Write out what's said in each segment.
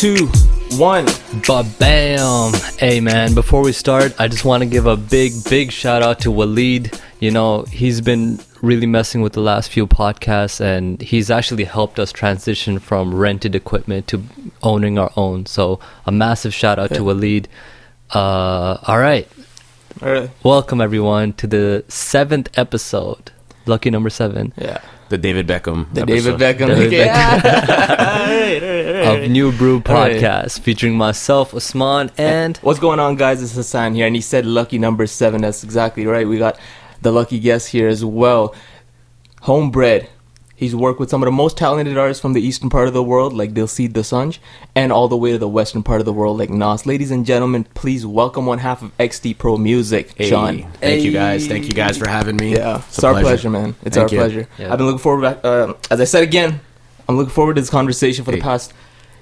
Two, one. But bam! Hey man, before we start, I just want to give a big, big shout out to Waleed. You know, he's been really messing with the last few podcasts and he's actually helped us transition from rented equipment to owning our own. So, a massive shout out to Waleed. Uh, all right. All right. Welcome everyone to the seventh episode. Lucky number seven Yeah. The David Beckham. The episode. David Beckham. David yeah. of New Brew All right. Podcast featuring myself, Osman, and What's going on, guys? It's Hassan here, and he said lucky number seven. That's exactly right. We got the lucky guest here as well. Homebred. He's worked with some of the most talented artists from the eastern part of the world, like Diljit Dosanjh, and all the way to the western part of the world, like Nas. Ladies and gentlemen, please welcome one half of XD Pro Music, Hey, Sean. Thank you guys. Thank you guys for having me. Yeah, It's it's, our pleasure. pleasure, man. It's Thank our you. pleasure. Yeah. I've been looking forward. Uh, as I said again, I'm looking forward to this conversation for Hey. the past,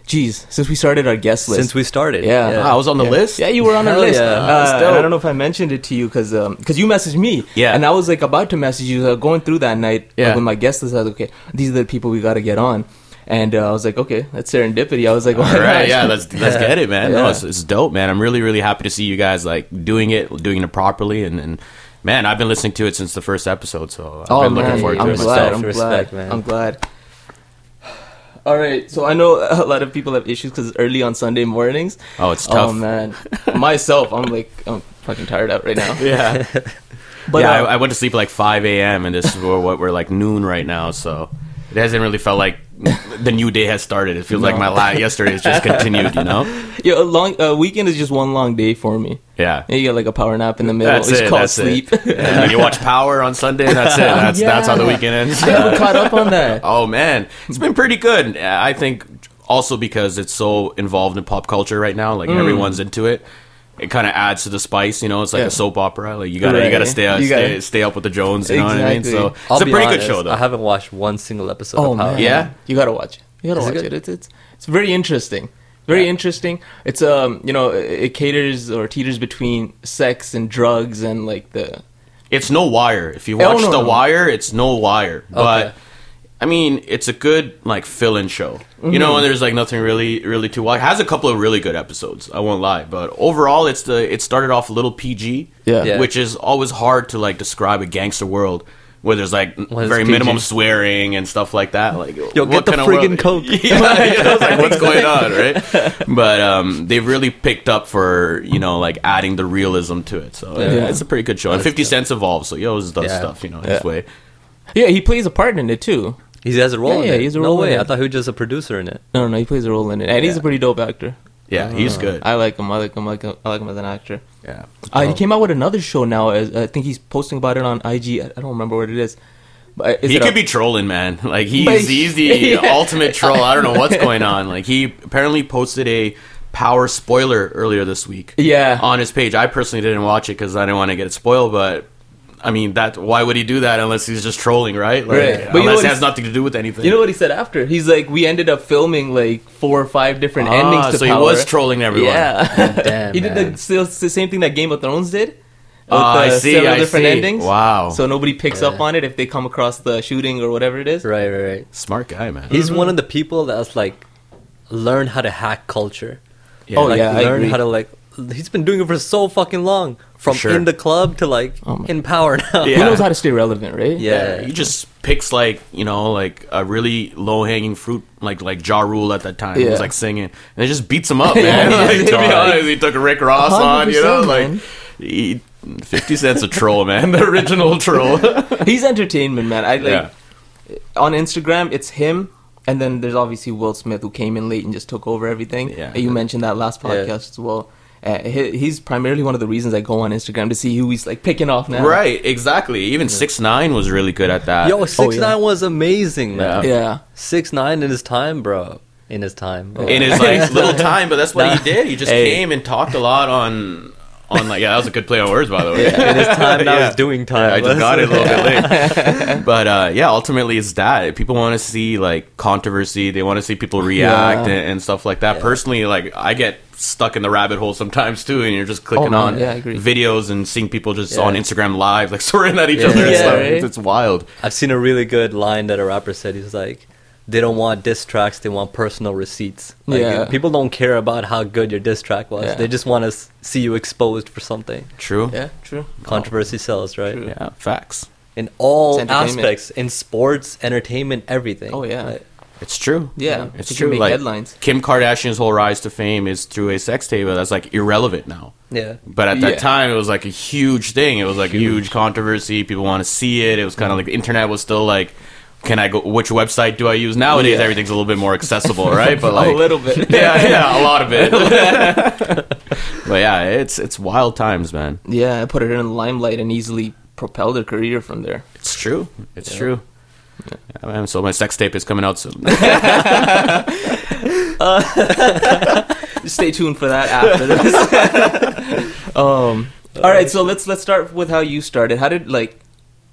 geez, since we started our guest list. since we started, Yeah. Ah, I was on the yeah. list. Yeah, you were on our Hell list. yeah. Uh, and. I don't know if I mentioned it to you because because you messaged me. Yeah. And I was like about to message you. Uh, going through that night Yeah. uh, with my guest list, I was like, okay, these are the people we got to get on. And uh, I was like, okay, that's serendipity. I was like, All why right, yeah, let's let's Yeah. get it, man. No, it's, it's dope, man. I'm really really happy to see you guys like doing it, doing it properly, and, and man, I've been listening to it since the first episode, so I've Oh been man, looking forward to I'm it. glad. myself. I'm Respect, glad. man. I'm glad. All right, so I know a lot of people have issues because it's early on Sunday mornings. Oh, it's tough. Oh man, myself, I'm like, I'm fucking tired out right now. Yeah, But yeah. uh, I, I went to sleep like 5 a.m. and this is what we're like noon right now, so it hasn't really felt like the new day has started. It feels like my life yesterday has just continued. You know? yeah, a long a weekend is just one long day for me. Yeah. And you get like a power nap in the middle. That's it's it. called That's sleep. it. And you watch Power on Sunday. That's it. That's that's how the Yeah. weekend ends. I haven't caught up on that. Oh man, it's been pretty good. I think also because it's so involved in pop culture right now, like mm. everyone's into it. It kind of adds to the spice, you know. It's like. Yeah. a soap opera. Like you gotta, you gotta stay, up, You gotta- stay, stay up with the Jones. You know what I mean? Exactly. So I'll it's a pretty honest, good show, though. I haven't watched one single episode Oh of Power. man, Yeah? you gotta watch it. You gotta Is watch good? it. It's, it's it's very interesting. Very Yeah. interesting. It's um you know it caters or teeters between sex and drugs and like the It's no wire. If you Oh, watch no, The no. Wire, it's no wire. But Okay. I mean, it's a good like fill-in show. You Mm-hmm. know, and there's like nothing really, really to watch. It has a couple of really good episodes. I won't lie, but overall, it's the it started off a little PG, Yeah. Yeah. which is always hard to like describe a gangster world where there's like When very PG. minimum swearing and stuff like that. Like, Yo, what get the kind of friggin' world- coke. yeah, yeah, it's like what's going on, right? But um, they've really picked up for you know like adding the realism to it. So yeah, Yeah. it's a pretty good show. And Fifty Cent's involved, so he always does Yeah. stuff, you know, Yeah. his way. yeah he plays a part in it too. He has a role Yeah, in yeah, it. he has a no role in way. it. I thought he was just a producer in it. No, no, no, he plays a role in it, and he's a pretty dope actor. Yeah, he's Uh, good. I like him. I like him. I like him. I like him as an actor. yeah. Uh, he came out with another show now. As, I think he's posting about it on IG. I I don't remember what it is. But is he could a- be trolling, man. Like he's he's the Yeah. ultimate troll. I don't know what's going on. Like he apparently posted a power spoiler earlier this week. Yeah. on his page. I personally didn't watch it because I didn't want to get it spoiled. But I mean, that why would he do that unless he's just trolling, right? Like, Right. But you know unless what it has nothing to do with anything. You know what he said after? He's like, we ended up filming like four or five different Ah, endings to so Power. he was trolling everyone. Yeah, Damn, he did the, the same thing that Game of Thrones did. With Ah, I see, Several I different see. endings. Wow. So nobody picks up on it if they come across the shooting or whatever it is. Right, right, right. Smart guy, man. He's one of the people that's like learned how to hack culture. Yeah. Oh, like, yeah, I learn agree. how to like. He's been doing it for so fucking long, from sure. in the club to like Oh in power now. Yeah. He knows how to stay relevant, right? Yeah. he just picks like you know like a really low hanging fruit like like Ja Rule at that time. He was like singing and it just beats him up, man. Yeah, like, to be honest, he took Rick Ross on, you know, like man. he, Fifty Cent's a troll, man, the original troll. He's entertainment, man. I like yeah, on Instagram, it's him, and then there's obviously Will Smith who came in late and just took over everything. Yeah. you mentioned that last Yeah. podcast as well. Uh, he, he's primarily one of the reasons I go on Instagram to see who he's like picking off now. right, exactly. Even Six Nine was really good at that. Yo, six yeah. nine was amazing, man. Yeah. Six nine in his time, bro. In his time. bro. in his like little time, but that's what Nah. he did. He just Hey. came and talked a lot on on like yeah, that was a good play on words by the way. in his time, now Yeah. he's doing time. Yeah, I just got it a little bit late. but uh, yeah, ultimately it's that. People want to see like controversy. They want to see people react Yeah. and, and stuff like that. Personally, like I get stuck in the rabbit hole sometimes too, and you're just clicking oh, man, on yeah, videos and seeing people just Yeah. on Instagram live, like swearing at each Yeah. other and Yeah, stuff. right? It's, it's wild. I've seen a really good line that a rapper said. He's like, they don't want diss tracks; they want personal receipts. Like, Yeah. people don't care about how good your diss track was. Yeah. They just want to see you exposed for something. True. Yeah, true. Controversy sells, right? True. Yeah. Facts. In all aspects, in sports, entertainment, everything. Oh, yeah. Like, It's true. Yeah, it's true. like headlines. Kim Kardashian's whole rise to fame is through a sex tape. That's like irrelevant now. yeah. But at that Yeah. time, it was like a huge thing. It was like a huge controversy. People want to see it. It was kind of like the internet was still like, can I go? Which website do I use nowadays? Yeah. Everything's a little bit more accessible, right? But like a little bit. yeah, yeah, a lot of it. but yeah, it's it's wild times, man. Yeah, I put it in the limelight and easily propelled her career from there. It's true. It's true. Yeah, so my sex tape is coming out soon. Stay tuned for that after this. um, all right, so let's let's start with how you started. How did like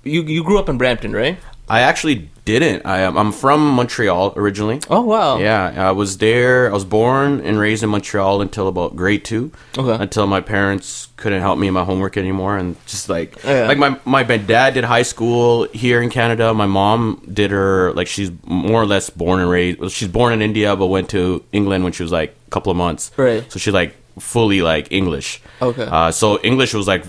you you grew up in Brampton, right? I actually didn't. I am I'm from Montreal originally. Oh wow. Yeah, I was there. I was born and raised in Montreal until about grade two. Okay. Until my parents couldn't help me in my homework anymore, and just like Yeah. like my my dad did high school here in Canada. My mom did her like she's more or less born and raised. well, She's born in India, but went to England when she was like a couple of months. Right. So she like fully like English. Okay. Uh, so English was like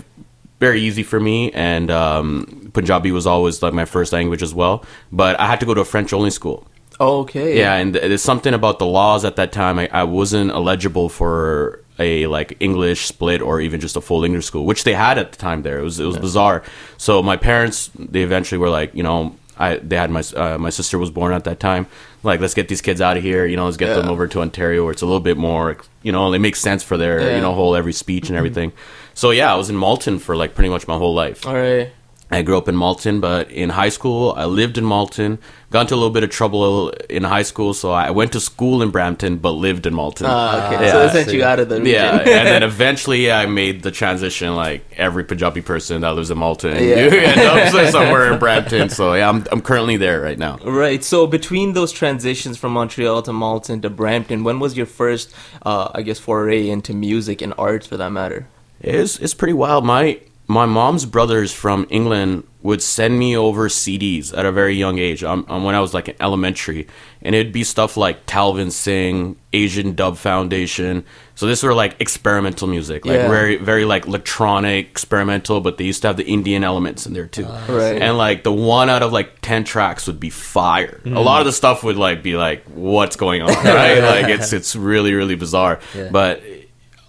very easy for me, and um, Punjabi was always like my first language as well. But I had to go to a French only school. Okay. Yeah, and there's something about the laws at that time. I, I wasn't eligible for a like English split or even just a full English school, which they had at the time. There, it was it was bizarre. So my parents, they eventually were like, you know, I they had my uh, my sister was born at that time. Like, let's get these kids out of here. You know, let's get them over to Ontario, where it's a little bit more. You know, it makes sense for their Yeah. you know whole every speech and everything. So yeah, I was in Malton for like pretty much my whole life. All right. I grew up in Malton, but in high school, I lived in Malton. Got into a little bit of trouble in high school, so I went to school in Brampton, but lived in Malton. Ah, okay. Yeah. so they sent you out of the region. yeah, and then eventually I made the transition like every Punjabi person that lives in Malton. Yeah. You end up somewhere in Brampton. So yeah, I'm, I'm currently there right now. Right. So between those transitions from Montreal to Malton to Brampton, when was your first, uh, I guess, foray into music and arts, for that matter? It's it's pretty wild. My my mom's brothers from England would send me over CDs at a very young age. Um, um, when I was like in elementary, and it'd be stuff like Talvin Singh, Asian Dub Foundation. So this were like experimental music, like Yeah. very very like electronic experimental, but they used to have the Indian elements in there too. Right. And like the one out of like ten tracks would be fire. A lot of the stuff would like be like, what's going on, right? like it's it's really really bizarre. Yeah. But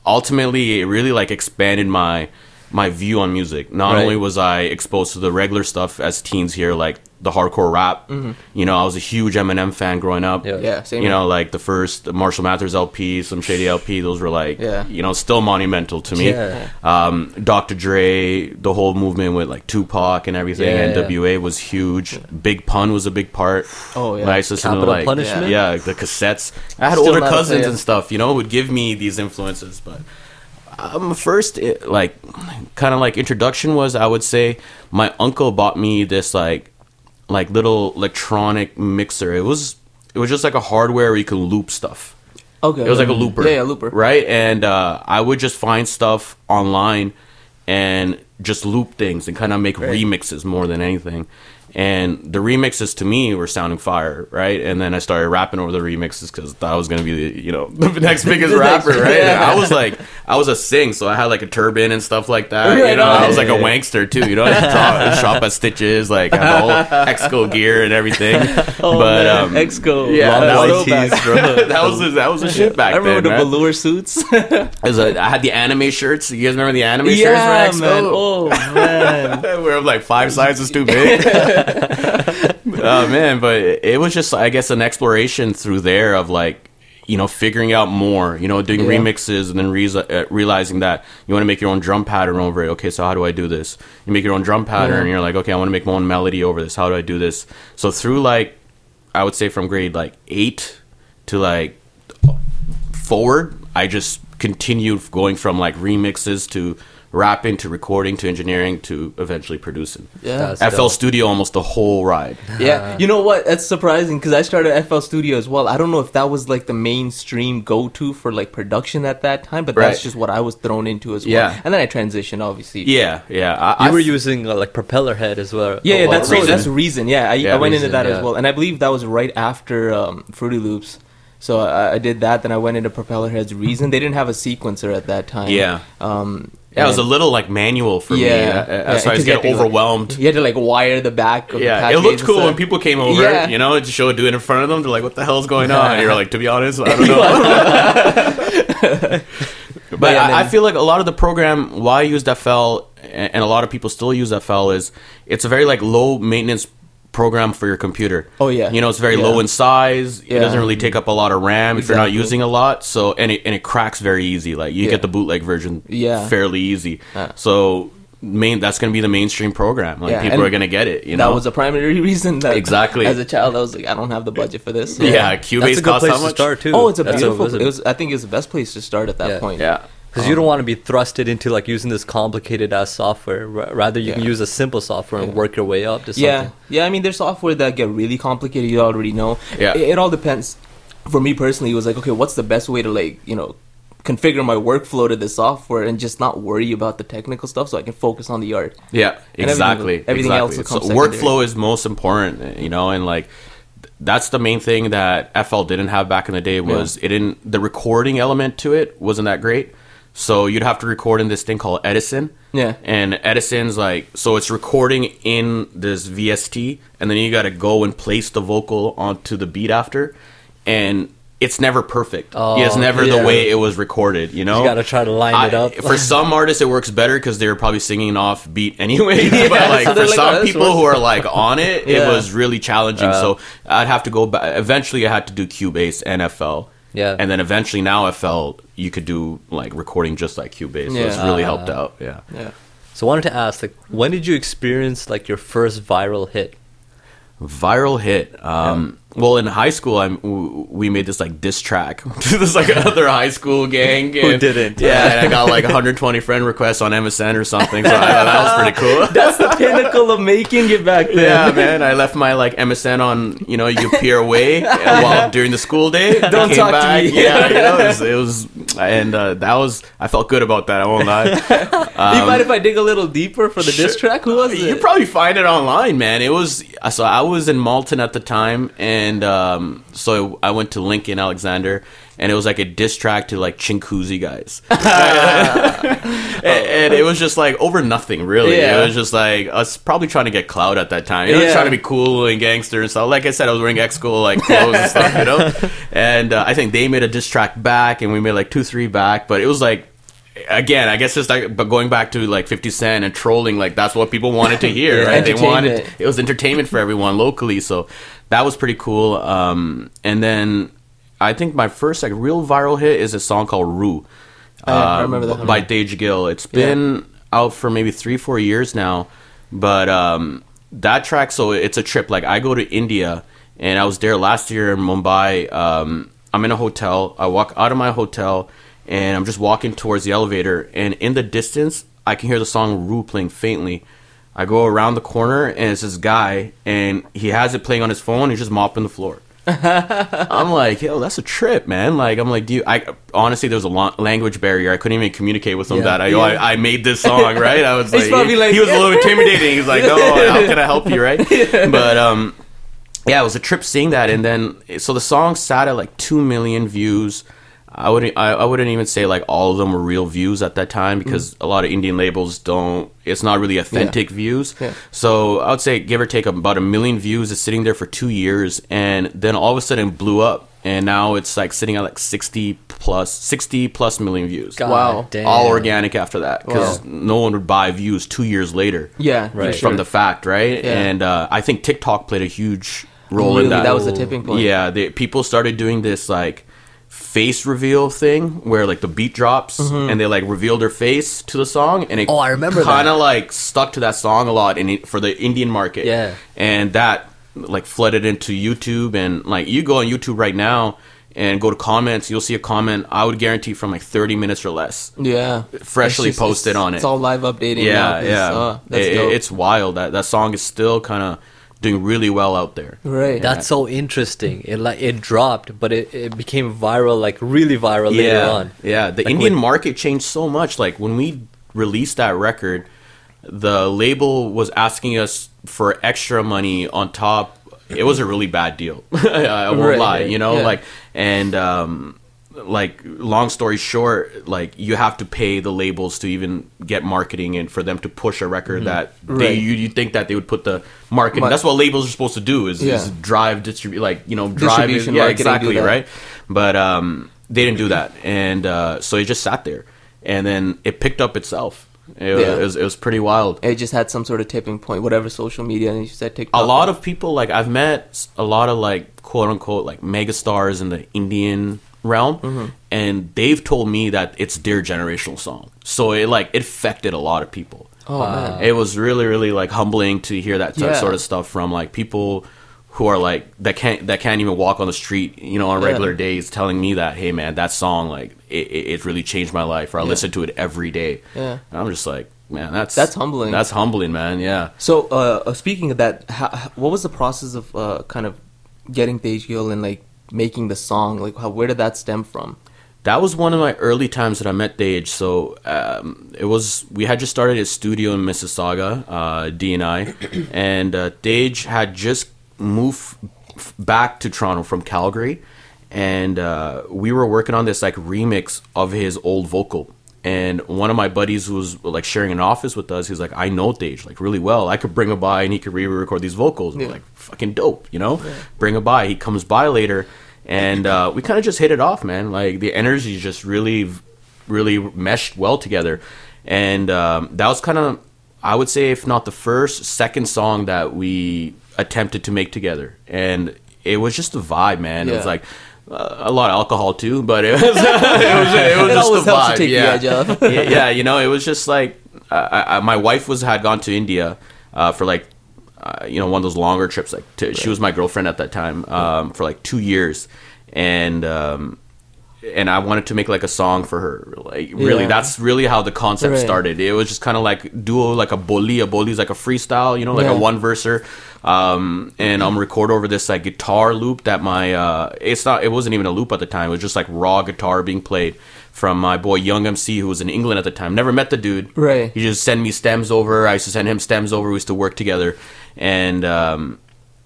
ultimately it really like expanded my my view on music not Right. only was i exposed to the regular stuff as teens here like the hardcore rap you know i was a huge eminem fan growing up Yeah. Yeah, same you here. know like the first marshall mathers lp slim shady lp those were like Yeah. you know still monumental to me Yeah. um, dr dre the whole movement with like tupac and everything Yeah, yeah. nwa was huge big pun was a big part Oh, yeah. Like, I used to listen to, Capital like Punishment? yeah the cassettes i had Still older cousins and stuff you know would give me these influences but um, first it, like kind of like introduction was i would say my uncle bought me this like like little electronic mixer it was it was just like a hardware where you could loop stuff Okay. it was like a looper Yeah, yeah, looper. right and uh, i would just find stuff online and just loop things and kind of make Right. remixes more than anything and the remixes to me were sounding fire right and then i started rapping over the remixes because i was going to be the you know the next biggest rapper right yeah. i was like i was a sing so i had like a turban and stuff like that Right you know on. i was like a Yeah. wankster too you know I shop, shop at stitches like had whole exco gear and everything Oh, but man. um Exco. yeah, that was- bro. that was the, that was the shit back I remember then the velour suits. As a, I had the anime shirts. You guys remember the anime yeah, shirts for man. Oh man. Where I'm like five sizes too big. oh man, but it was just I guess an exploration through there of like you know figuring out more. You know, doing Yeah. remixes and then re- uh, realizing that you want to make your own drum pattern over it. Okay, so how do I do this? You make your own drum pattern. Yeah. and You're like, okay, I want to make my own melody over this. How do I do this? So through like I would say from grade like eight to like forward, I just continued going from like remixes to rapping to recording to engineering to eventually producing. Yeah. FL dope. Studio almost the whole ride. Yeah, you know what? That's surprising because I started FL Studio as well. I don't know if that was like the mainstream go-to for like production at that time, but that's just what I was thrown into as well. Yeah. and then I transitioned, obviously. Yeah, yeah. I, You I were f- using uh, like propeller head as well. Yeah, yeah, Oh, that's wow. so that's reason. Yeah, I, Yeah, I went Reason, into that yeah. as well, and I believe that was right after um, Fruity Loops. So I, I did that. Then I went into Propeller Heads Reason. They didn't have a sequencer at that time. Yeah. Um, yeah, it was a little like manual for me. Yeah, uh, uh, yeah, so I was 'cause you had getting to, like- overwhelmed. You had to like wire the back. Of the Yeah, it looked cool when people came over. Yeah. You know, to show do it in front of them. They're like, "What the hell's going on?" And you're like, "To be honest, I don't know." but yeah, I, I feel like a lot of the program why I used FL and, and a lot of people still use FL is it's a very like low maintenance program for your computer. Oh, yeah. you know it's very Yeah. low in size. It Yeah. doesn't really take up a lot of RAM if you're not using a lot. So and it and it cracks very easy. Like you Yeah. get the bootleg version Yeah. fairly easy. Yeah. So main that's going to be the mainstream program. Like Yeah, people and are going to get it. You know that know, was the primary reason that Exactly. as a child I was like I don't have the budget for this. yeah. That's Cubase a good costs place how to much? start too. Oh, it's a That's beautiful. visit. it was. I think it's the best place to start at that Yeah. point. Yeah. Because you don't want to be thrusted into like using this complicated ass software. R- rather, you can use a simple software and Yeah. work your way up to something. Yeah, yeah. I mean, there's software that get really complicated. You already know. Yeah. It, it all depends. For me personally, it was like, okay, what's the best way to like, you know, configure my workflow to the software and just not worry about the technical stuff, so I can focus on the art. Yeah, And everything- exactly. everything else exactly. will so workflow is most important, you know, and like that's the main thing that FL didn't have back in the day was it didn't the recording element to it wasn't that great. So you'd have to record in this thing called Edison. Yeah. And Edison's like so it's recording in this VST and then you got to go and place the vocal onto the beat after and it's never perfect. Oh, it's never yeah. the way it was recorded, you know? You gotta try to line it up. for some artists, it works better because they're probably singing off beat anyway. but like so for like, some "Oh, people works." who are like on it, it was really challenging. Uh. so I'd have to go back. Eventually, I had to do Cubase and FL. Yeah. and then eventually now FL you could do like recording just like Cubase. So it's really Ah. helped out. Yeah. Yeah. So I wanted to ask, like, when did you experience like your first viral hit? Viral hit. Um, Well, in high school, I'm we made this like diss track to this like other high school gang. Who and- didn't? Yeah, and I got like 120 friend requests on MSN or something. So I thought that was pretty cool. That's the pinnacle of making it back then. Yeah, man. I left my like MSN on, you know, you peer away uh, while during the school day. Don't Came talk to me. Yeah, you know, it was, it was and uh, that was. I felt good about that. I won't lie. you mind if I dig a little deeper for the diss track? Who was it? You probably find it online, man. It was so I was in Malton at the time, and um, so I went to Lincoln, Alexander, and it was like a diss track to like Chinguacousy guys, and, and it was just like over nothing, really. Yeah. It was just like us probably trying to get clout at that time. You know, Yeah. trying to be cool and gangster and stuff. Like I said, I was wearing X School like clothes and stuff, you know. And uh, I think they made a diss track back, and we made like two, three back, but it was like again, I guess just like, but going back to like 50 Cent and trolling, like that's what people wanted to hear, right? They wanted, it was entertainment for everyone locally. So that was pretty cool. Um, and then I think my first like real viral hit is a song called Rooh. Oh, yeah, I remember that one. By Tej Gill. It's been out for maybe three, four years now. But um, that track, so it's a trip. Like I go to India and I was there last year in Mumbai. Um, I'm in a hotel. I walk out of my hotel and I'm just walking towards the elevator. And in the distance, I can hear the song Rooh playing faintly. I go around the corner and it's this guy and he has it playing on his phone. He's just mopping the floor. I'm like, yo, that's a trip, man. Like, I'm like, do you? I honestly, there was a language barrier. I couldn't even communicate with him Yeah. that I, yo, I, I made this song, right? I was like, he, like- he was a little intimidating. He's like, no, how can I help you, right? But um, yeah, it was a trip seeing that, and then so the song sat at like two million views. I wouldn't. I, I wouldn't even say like all of them were real views at that time because a lot of Indian labels don't. It's not really authentic views. Yeah. So I would say give or take about a million views. It's sitting there for two years, and then all of a sudden it blew up, and now it's like sitting at like sixty plus, sixty plus million views. God Wow. damn. All organic after that because Wow. no one would buy views two years later Yeah, Right. from sure. the fact, right? Yeah. And uh, I think TikTok played a huge role Really, in that. that was the tipping point. Yeah, they, people started doing this like face reveal thing where like the beat drops Mm-hmm. and they like reveal their face to the song and it Oh, I remember kind of like stuck to that song a lot in it, for the Indian market. Yeah. and that like flooded into YouTube and like you go on YouTube right now and go to comments, you'll see a comment. I would guarantee from like 30 minutes or less. Yeah. Freshly just- posted on it. It's all live updating. Yeah, yeah. uh, that's It- it's wild. That that song is still kind of doing really well out there. right. That's so interesting. It like it dropped, but it, it became viral, like really viral later yeah, on. Yeah, the Like Indian with- market changed so much. Like when we released that record, the label was asking us for extra money on top. It was a really bad deal. I won't Right, lie, right, you know, yeah. like and um like long story short, like you have to pay the labels to even get marketing and for them to push a record that Mm-hmm. Right. you you think that they would put the marketing. Mar- That's what labels are supposed to do is, Yeah. is drive distribute like you know drive it, Distribution, yeah exactly right but um, they didn't do that, and uh, so it just sat there, and then it picked up itself. It, Yeah. was, it was pretty wild. it just had some sort of tipping point, whatever social media, and you said TikTok. A lot of people, like I've met a lot of like quote unquote like megastars in the Indian realm, Mm-hmm. and they've told me that it's their generational song. So it like it affected a lot of people. Oh man. It was really, really like humbling to hear that Yeah. sort of stuff from like people who are like that can't that can't even walk on the street, you know, on Yeah. regular days, telling me that, hey man, that song like it, it it really changed my life, or I Yeah. listen to it every day. Yeah. And I'm just like, man, that's That's humbling. That's humbling, man. Yeah. So, uh, uh, speaking of that, how, what was the process of uh, kind of getting Tej Gill and like making the song? Like, how, where did that stem from? that was one of my early times that I met Tej. So um, it was we had just started his studio in Mississauga, uh, D and I, and uh, Tej had just moved f- back to Toronto from Calgary, and uh, we were working on this like remix of his old vocal. And one of my buddies who was like sharing an office with us, he's like, I know Tej like really well. I could bring him by and he could re-record these vocals. Yeah. like, fucking dope, you know? Bring him by. He comes by later, and uh, we kind of just hit it off, man. Like the energy just really, really meshed well together, and um, that was kind of, I would say, if not the first, second song that we attempted to make together, and it was just a vibe, man. It was like. Uh, a lot of alcohol too, but it was it was, it was It just to vibe. take the yeah. yeah, yeah, you know, it was just like I, I, my wife was had gone to India uh, for like uh, you know one of those longer trips. Like to, she was my girlfriend at that time um, for like two years, and um, and I wanted to make like a song for her. Like really, Yeah. that's really how the concept Right. started. It was just kind of like duo, like a boli. A boli is like a freestyle, you know, like Yeah. a one verser. Um, and I'm record over this like guitar loop that my uh, it's not it wasn't even a loop at the time. It was just like raw guitar being played from my boy Young MC who was in England at the time. Never met the dude. Right. He just send me stems over. I used to send him stems over. We used to work together, and um,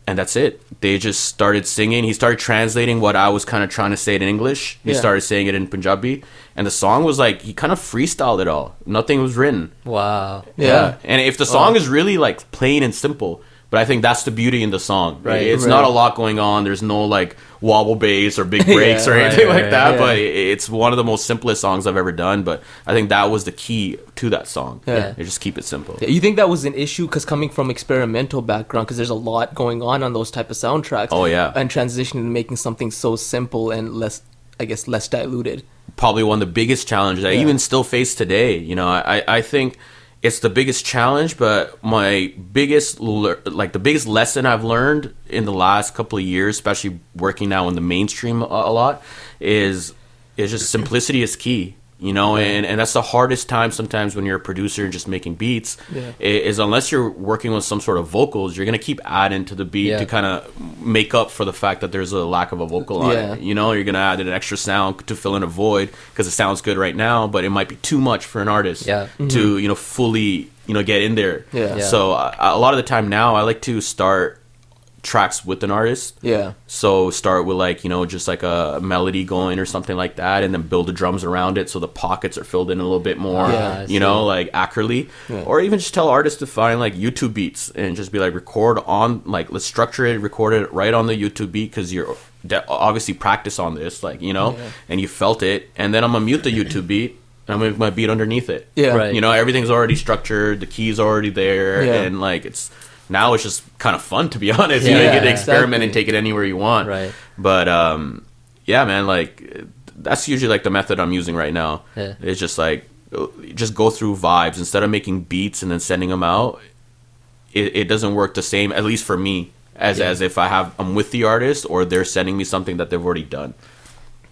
and that's it. They just started singing. He started translating what I was kind of trying to say in English. He Yeah. started saying it in Punjabi, and the song was like he kind of freestyled it all. Nothing was written. Wow. Yeah. And if the song oh. is really like plain and simple, but I think that's the beauty in the song. Right. It's Right. not a lot going on. There's no like wobble bass or big breaks Yeah, or anything right, like that. But it's one of the most simplest songs I've ever done. But I think that was the key to that song. Yeah. Just keep it simple. You think that was an issue because coming from experimental background, because there's a lot going on on those type of soundtracks. Oh, yeah. and transitioning to making something so simple and less, I guess, less diluted. probably one of the biggest challenges I even still face today. You know, I, I think it's the biggest challenge, but my biggest, lear- like the biggest lesson I've learned in the last couple of years, especially working now in the mainstream a, a lot, is is just simplicity is key. You know, and, and that's the hardest time sometimes when you're a producer and just making beats. Yeah. Is unless you're working with some sort of vocals, you're gonna keep adding to the beat Yeah. to kind of make up for the fact that there's a lack of a vocal on Yeah. it. You know, you're gonna add an extra sound to fill in a void because it sounds good right now, but it might be too much for an artist Yeah. to you know fully you know get in there. So uh, a lot of the time now, I like to start tracks with an artist. Yeah, So start with like you know just like a melody going or something like that, and then build the drums around it so the pockets are filled in a little bit more. Yeah, you know, like accurately, Yeah. or even just tell artists to find like YouTube beats and just be like record on like let's structure it, record it right on the YouTube beat because you're de- obviously practice on this, like you know, Yeah. and you felt it, and then I'm gonna mute the YouTube beat. and I'm gonna make my beat underneath it. yeah, Right. You know, everything's already structured. The keys already there, Yeah. and like it's now it's just kind of fun to be honest. you know, you get to experiment exactly. and take it anywhere you want. Right. But um, yeah, man, like that's usually like the method I'm using right now. Yeah. It's just like just go through vibes instead of making beats and then sending them out. It, it doesn't work the same, at least for me, as Yeah. as if I have I'm with the artist or they're sending me something that they've already done.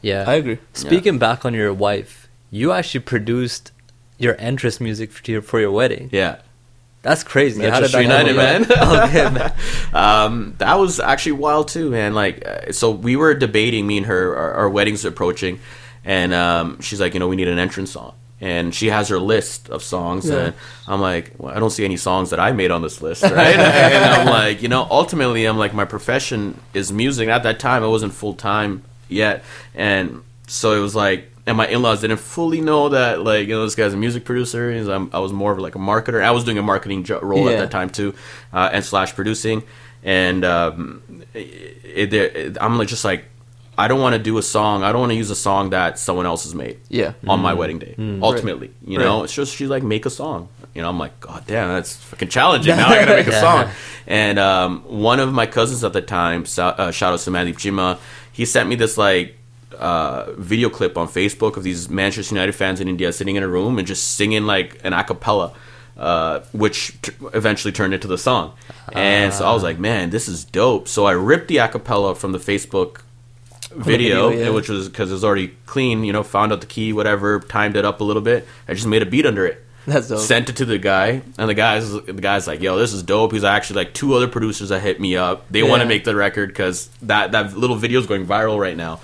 Yeah, I agree. Speaking back on your wife, you actually produced your entrance music for your, for your wedding. Yeah. That's crazy. How did Manchester that United, man. okay, man. um, that was actually wild too, man. Like, uh, so we were debating, me and her, our, our wedding's approaching, and um, she's like, you know, we need an entrance song. And she has her list of songs, Yeah. and I'm like, well, I don't see any songs that I made on this list, right? and I'm like, you know, ultimately, I'm like, my profession is music. At that time, I wasn't full time yet, and so it was like, and my in-laws didn't fully know that, like, you know, this guy's a music producer. He's, I'm, I was more of like a marketer. I was doing a marketing jo- role at that time too, uh, and slash producing. And um, it, it, I'm like just like, I don't want to do a song. I don't want to use a song that someone else has made Yeah. on my wedding day. Ultimately, you know, Right. it's just she's like make a song. You know, I'm like, God damn, that's fucking challenging. Now I gotta make a Yeah. song. And um, one of my cousins at the time, uh, shout out to Mandeep Jima, he sent me this like uh, video clip on Facebook of these Manchester United fans in India sitting in a room and just singing like an a cappella, uh, which t- eventually turned into the song. And so I was like, man, this is dope. So I ripped the a cappella from the Facebook video, video, yeah. which was because it was already clean, you know, found out the key, whatever, timed it up a little bit. I just made a beat under it. That's dope. Sent it to the guy, and the guy's the guy's like, "Yo, this is dope." He's actually like two other producers that hit me up. They want to make the record because that that little video is going viral right now.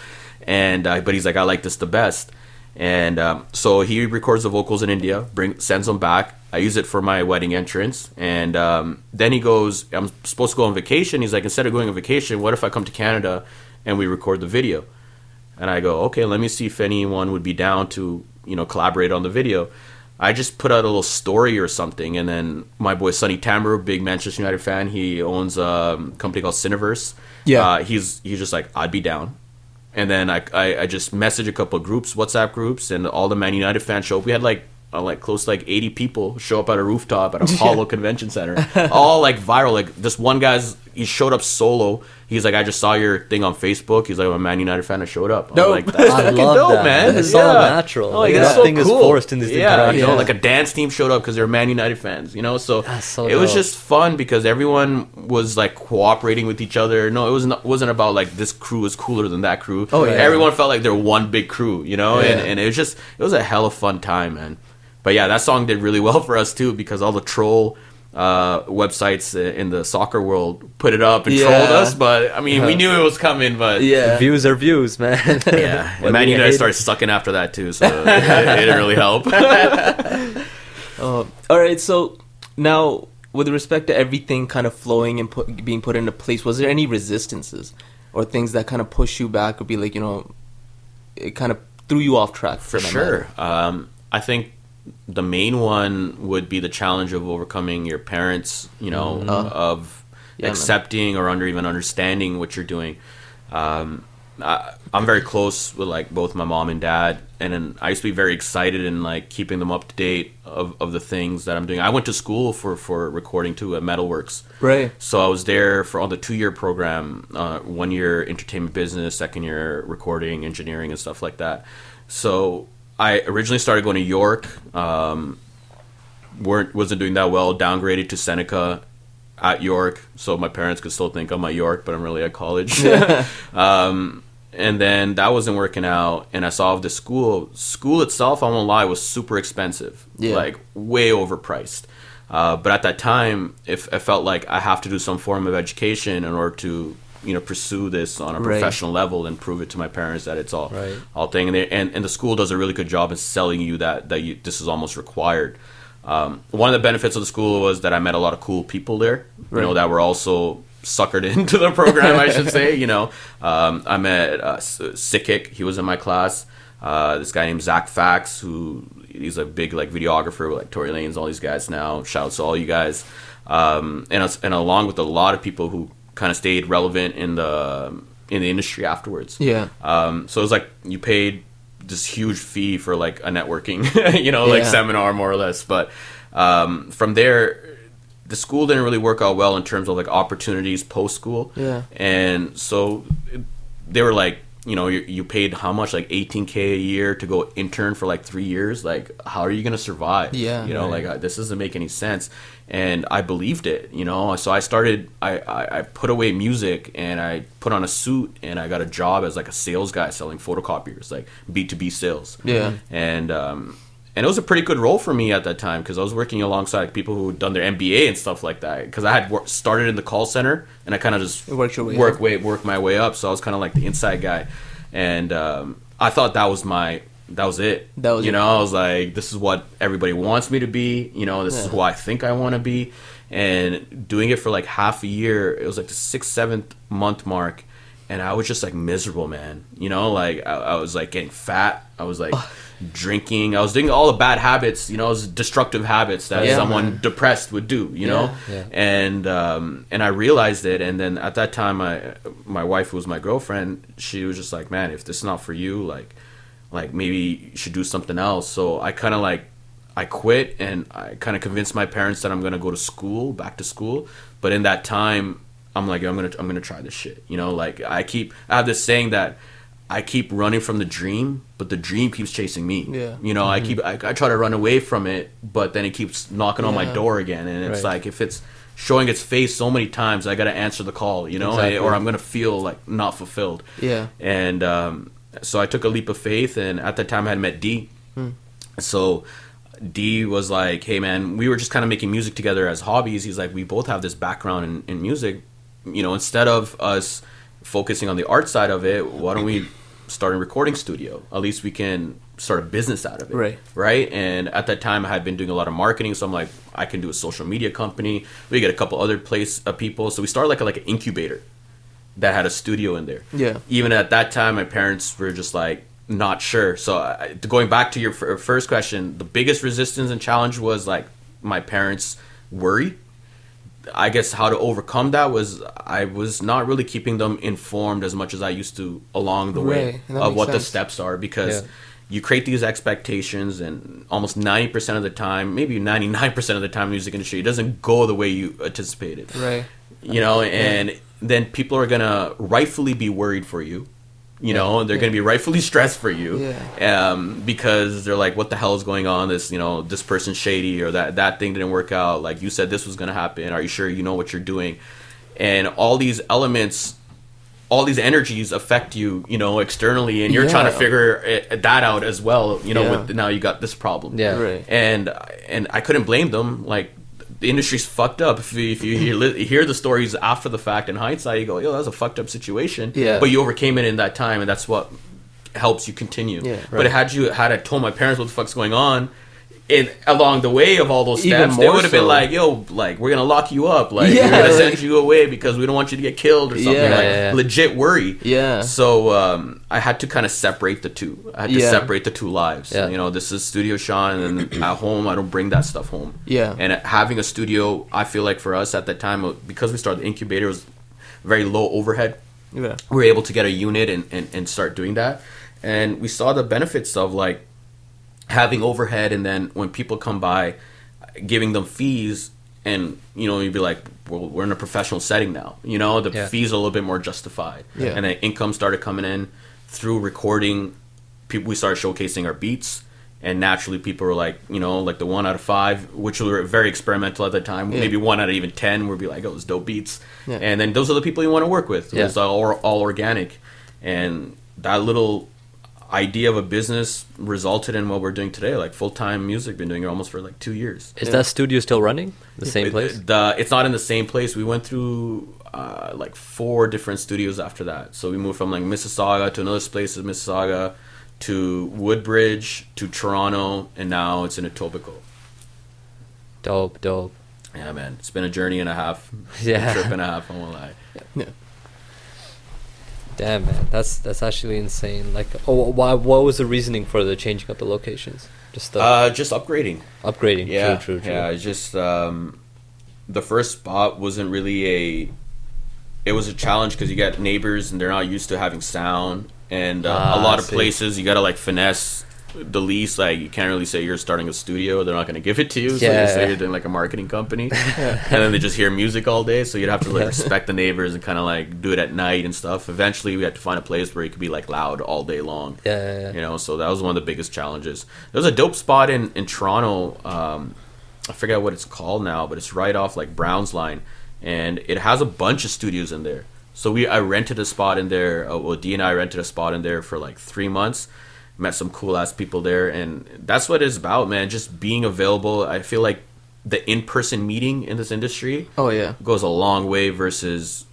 And uh, but he's like, "I like this the best." And um, so he records the vocals in India, bring sends them back. I use it for my wedding entrance, and um, then he goes, "I'm supposed to go on vacation." He's like, "Instead of going on vacation, what if I come to Canada and we record the video?" And I go, okay, let me see if anyone would be down to, you know, collaborate on the video. I just put out a little story or something, and then my boy Sonny Tamber, big Manchester United fan, he owns a company called Cineverse. Yeah. uh, he's he's just like, I'd be down. And then I, I, I just messaged a couple of groups, WhatsApp groups, and all the Man United fans show up. We had like uh, like close to like 80 people show up at a rooftop at Apollo Convention Center, all like viral. Like this one guy's he showed up solo. He's like, I just saw your thing on Facebook. He's like, I'm a Man United fan. I showed up. I'm like, that's I fucking love dope, that. man. It's all natural. Oh, like, that's so nothing is cool. forced in these yeah, you know, like a dance team showed up because they're Man United fans. You know, so, so it was just fun because everyone was like cooperating with each other. No, it was not wasn't about like this crew is cooler than that crew. Oh, yeah. everyone felt like they're one big crew. You know, and, and it was just it was a hell of fun time, man. But yeah, that song did really well for us too because all the troll uh, websites in the soccer world put it up and Yeah. trolled us. But I mean, we knew it was coming. But Yeah. Views are views, man. yeah, and Man you United hate started sucking after that too, so it, it didn't really help. Uh, all right. So now, with respect to everything kind of flowing and put, being put into place, was there any resistances or things that kind of push you back or be like, you know, it kind of threw you off track For that sure. Um, I think the main one would be the challenge of overcoming your parents, you know, Uh, of yeah, man. accepting or under even understanding what you're doing. Um, I, I'm very close with like both my mom and dad, and then I used to be very excited and like keeping them up to date of, of the things that I'm doing. I went to school for for recording too at Metalworks, Right. so I was there for all the two year program, uh, one year entertainment business, second year recording, engineering, and stuff like that. So I originally started going to York, um, weren't wasn't doing that well. Downgraded to Seneca at York, so my parents could still think I'm at York, but I'm really at college. um, and then that wasn't working out, and I saw the school. School itself, I won't lie, was super expensive, Yeah. like way overpriced. Uh, but at that time, if I felt like I have to do some form of education in order to, you know, pursue this on a Right. professional level and prove it to my parents that it's all Right. all thing. And, they, and and the school does a really good job in selling you that that you this is almost required. Um, one of the benefits of the school was that I met a lot of cool people there, you know, that were also suckered into the program, I should say. You know, um, I met uh, Sikik. He was in my class. Uh, this guy named Zach Fax, who he's a big like videographer with like Tory Lanez, all these guys now. Shout out to all you guys. Um, and us- and along with a lot of people who kind of stayed relevant in the in the industry afterwards. Yeah. Um, so it was like you paid this huge fee for like a networking, you know, like Yeah. seminar more or less. But um, from there, the school didn't really work out well in terms of like opportunities post school. Yeah. And so they were like, you know you, you paid how much like 18k a year to go intern for like three years like how are you gonna survive Yeah. you know Right. like uh, this doesn't make any sense and i believed it you know so i started I, I i put away music and i put on a suit and i got a job as like a sales guy selling photocopiers like b2b sales Yeah. and um and it was a pretty good role for me at that time because I was working alongside people who had done their MBA and stuff like that. Because I had wor- started in the call center and I kind of just your way work way work my way up. So I was kind of like the inside guy, and um, I thought that was my that was it. That was you it. know I was like this is what everybody wants me to be. You know this is who I think I want to be, and doing it for like half a year. It was like the sixth seventh month mark. And I was just like miserable, man. You know, like I, I was like getting fat. I was like drinking. I was doing all the bad habits, you know, destructive habits that Yeah, someone man. depressed would do, you know. Yeah. And um, and I realized it, and then at that time, my my wife, who was my girlfriend, she was just like, "Man, if this is not for you, like, like maybe you should do something else." So I kind of like I quit, and I kind of convinced my parents that I'm gonna go to school, back to school. But in that time, I'm like, I'm gonna I'm gonna try this shit, you know. Like I keep I have this saying that. I keep running from the dream, but the dream keeps chasing me. Yeah. You know, I keep I, I try to run away from it, but then it keeps knocking on my door again, and it's Right. like if it's showing its face so many times, I got to answer the call, you know, Exactly. or I'm gonna feel like not fulfilled. Yeah. And um, so I took a leap of faith, and at that time I had met D. Hmm. So D was like, "Hey man, we were just kind of making music together as hobbies." He's like, "We both have this background in, in music. You know, instead of us focusing on the art side of it, why don't we start a recording studio? At least we can start a business out of it, Right. Right? And at that time, I had been doing a lot of marketing, so I'm like, I can do a social media company. We get a couple other place uh, people, so we started like a, like an incubator that had a studio in there Yeah. even at that time my parents were just like not sure so I, going back to your f- first question the biggest resistance and challenge was like my parents worry i guess how to overcome that was i was not really keeping them informed as much as i used to along the way Right, of what the steps are because Yeah. you create these expectations and almost 90% of the time maybe 99% of the time music industry it doesn't go the way you anticipated Right. you know and then people are gonna rightfully be worried for you you know they're gonna be rightfully stressed for you um, because they're like what the hell is going on this you know this person's shady or that that thing didn't work out like you said this was gonna happen are you sure you know what you're doing and all these elements all these energies affect you you know externally and you're trying to figure it, that out as well you know Yeah. with now you got this problem Yeah. Right. and and I couldn't blame them. Like the industry's fucked up. If you, if you hear, hear the stories after the fact, in hindsight, you go, "Yo, that was a fucked up situation." Yeah. But you overcame it in that time, and that's what helps you continue. Yeah. But had you had I told my parents what the fuck's going on. In, along the way of all those steps, they would have been like, "Yo, like we're gonna lock you up, like Yeah, we're gonna like- send you away because we don't want you to get killed or something." Yeah. like Yeah, yeah. legit worry. Yeah. So um, I had to kind of separate the two. I had to Yeah. separate the two lives. Yeah. You know, this is Studio Sean, and at home I don't bring that stuff home. Yeah. And having a studio, I feel like for us at that time, uh, because we started the incubator, it was very low overhead. Yeah. We were able to get a unit and, and, and start doing that. And we saw the benefits of like having overhead, and then when people come by, giving them fees. And you know, you'd be like, "Well, we're in a professional setting now. You know, the Yeah. fees are a little bit more justified." Yeah. And then income started coming in through recording. People, we started showcasing our beats, and naturally, people were like, you know, like the one out of five, which were very experimental at the time. Yeah. Maybe one out of even ten would be like, "Oh, it's dope beats," Yeah. and then those are the people you want to work with. Yeah. It's all, all organic, and that little idea of a business resulted in what we're doing today, like full time music. Been doing it almost for like two years. Is that studio still running? The same It- place? The, it's not in the same place. We went through uh, like four different studios after that. So we moved from like Mississauga to another place in Mississauga to Woodbridge to Toronto, and now it's in Etobicoke. Dope, dope. Yeah, man, it's been a journey and a half. Yeah. trip and a half. I won't lie. Damn, man, that's that's actually insane. Like, oh, why? What was the reasoning for the changing up the locations? Just the Uh, just upgrading. upgrading. Yeah, true, true, true. yeah. Just um, the first spot wasn't really a. It was a challenge because you got neighbors and they're not used to having sound, and uh, Ah, a lot of places you gotta like finesse the least like you can't really say you're starting a studio. They're not going to give it to you. So Yeah. you say you're doing like a marketing company, and then they just hear music all day. So you'd have to like respect the neighbors and kind of like do it at night and stuff. Eventually, we had to find a place where it could be like loud all day long. Yeah. You know, so that was one of the biggest challenges. There was a dope spot in in Toronto. Um, I forget what it's called now, but it's right off like Browns Line, and it has a bunch of studios in there. So we I rented a spot in there. Uh, well, D and I rented a spot in there for like three months. Met some cool ass people there, and that's what it's about, man. Just being available. I feel like the in person meeting in this industry Oh yeah, goes a long way versus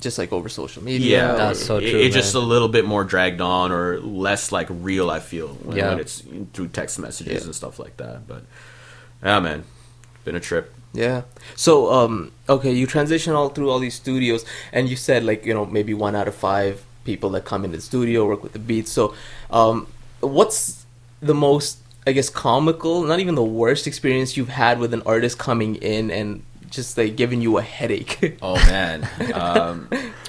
just like over social media. yeah, That's so it- true, It's just a little bit more dragged on or less like real. I feel when, Yeah. when it's through text messages Yeah. and stuff like that. But yeah, man, been a trip. Yeah. So, um, okay, you transition all through all these studios, and you said like you know maybe one out of five people that come into the studio work with the beats. So, um, what's the most I guess comical, not even the worst experience you've had with an artist coming in and just like giving you a headache? Oh man. um,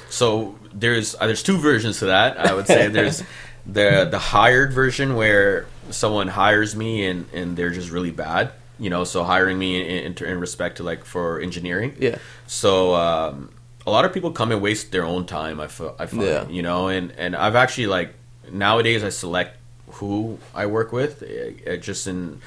so there's uh, there's two versions to that. I would say there's the the hired version where someone hires me and and they're just really bad. You know, so hiring me in, in, in respect to like for engineering. yeah. So um, a lot of people come and waste their own time. I, f- I find, Yeah. you know, and and I've actually like nowadays I select who I work with. It, it just in,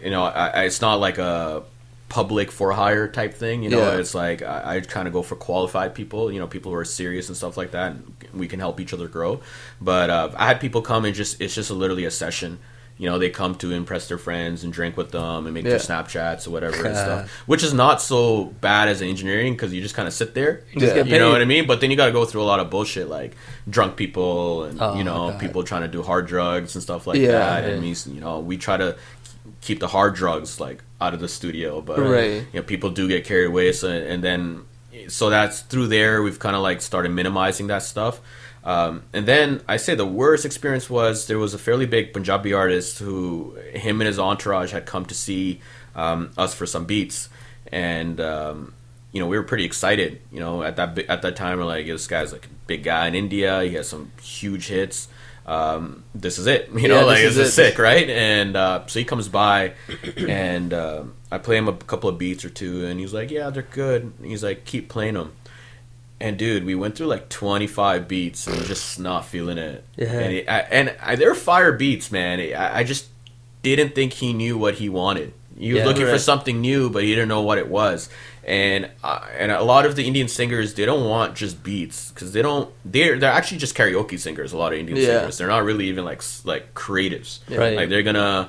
you know, I, I, it's not like a public for hire type thing. You know, Yeah. it's like I, I kind of go for qualified people. You know, people who are serious and stuff like that. And we can help each other grow. But uh, I had people come and just it's just a, literally a session. You know, they come to impress their friends and drink with them and make Yeah. their Snapchats or whatever and stuff, which is not so bad as engineering because you just kind of sit there. You Yeah. You know what I mean? But then you got to go through a lot of bullshit like drunk people and Oh, you know God. people trying to do hard drugs and stuff like Yeah. that. And we, you know, we try to keep the hard drugs like out of the studio, but Right. you know people do get carried away. So and then so that's through there we've kind of like started minimizing that stuff. Um, and then I say the worst experience was there was a fairly big Punjabi artist who him and his entourage had come to see um, us for some beats, and um, you know we were pretty excited. You know at that at that time we're like this guy's like a big guy in India. He has some huge hits. Um, this is it. You know Yeah, like this this is is sick, right? And uh, so he comes by, and uh, I play him a couple of beats or two, and he's like, "Yeah, they're good." And he's like, "Keep playing them." And dude, we went through like 25 beats and just not feeling it. Yeah. And, it, I, and I, they're fire beats, man. I, I just didn't think he knew what he wanted. He was Yeah. looking for something new, but he didn't know what it was. And uh, and a lot of the Indian singers, they don't want just beats because they don't. They're they're actually just karaoke singers. A lot of Indian Yeah. singers, they're not really even like like creatives. Right. Like they're gonna.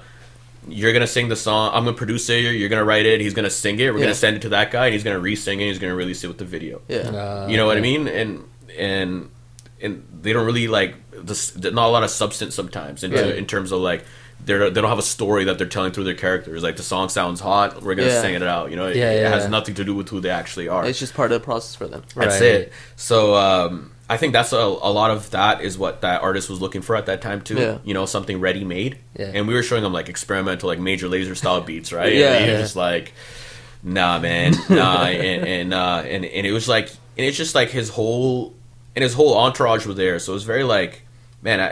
You're gonna sing the song. I'm gonna produce it. You're gonna write it. He's gonna sing it. We're Yeah. gonna send it to that guy, and he's gonna re-sing it. He's gonna release it with the video Yeah. Uh, you know what I mean? And and and they don't really like this. Not a lot of substance sometimes in, Right. in terms of like they're they don't have a story that they're telling through their characters. Like the song sounds hot, we're gonna Yeah. sing it out. You know, it, Yeah, it has yeah. nothing to do with who they actually are. It's just part of the process for them. That's Right. it. So um, I think that's a, a lot of that is what that artist was looking for at that time too. Yeah. You know, something ready made. Yeah. And we were showing him like experimental, like Major Lazer style beats, right? Yeah. And he was Yeah. just like, nah, man, nah, and and uh, and and it was like, and it's just like his whole and his whole entourage were there, so it was very like. Man, I,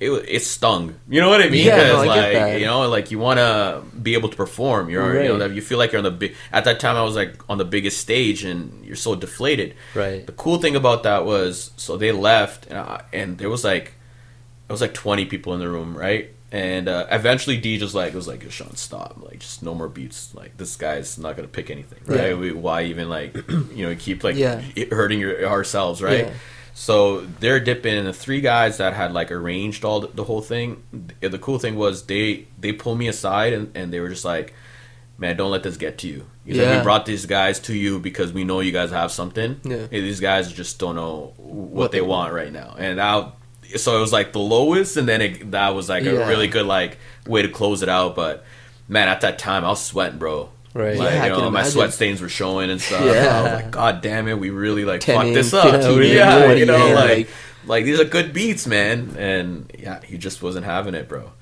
it it stung. You know what I mean? Yeah, no, I like that. you know, like you want to be able to perform. You're, you know, you feel like you're on the big. At that time, I was like on the biggest stage, and you're so deflated. Right. The cool thing about that was, so they left, and, I, and there was like, it was like 20 people in the room, right? And uh, eventually, D just like was like, "Sean, stop! Like, just no more beats. Like, this guy's not gonna pick anything, right? Yeah. We, why even like, you know, keep like Yeah. hurting your ourselves, right?" Yeah. So they're dipping, and the three guys that had like arranged all the, the whole thing. The, the cool thing was they they pulled me aside, and, and they were just like, "Man, don't let this get to you." He's like, Yeah. "We brought these guys to you because we know you guys have something. Yeah. These guys just don't know what, What they they want right now." And now, so it was like the lowest, and then it, that was like Yeah. a really good like way to close it out. But man, at that time, I was sweating, bro. Right. Like, Yeah, you um, know, my imagine. sweat stains were showing and stuff. Yeah. I was like, God damn it, we really like 10 fucked in, this up. 15 in, yeah, 20 you know, like, like- like these are good beats, man. And yeah, he just wasn't having it, bro.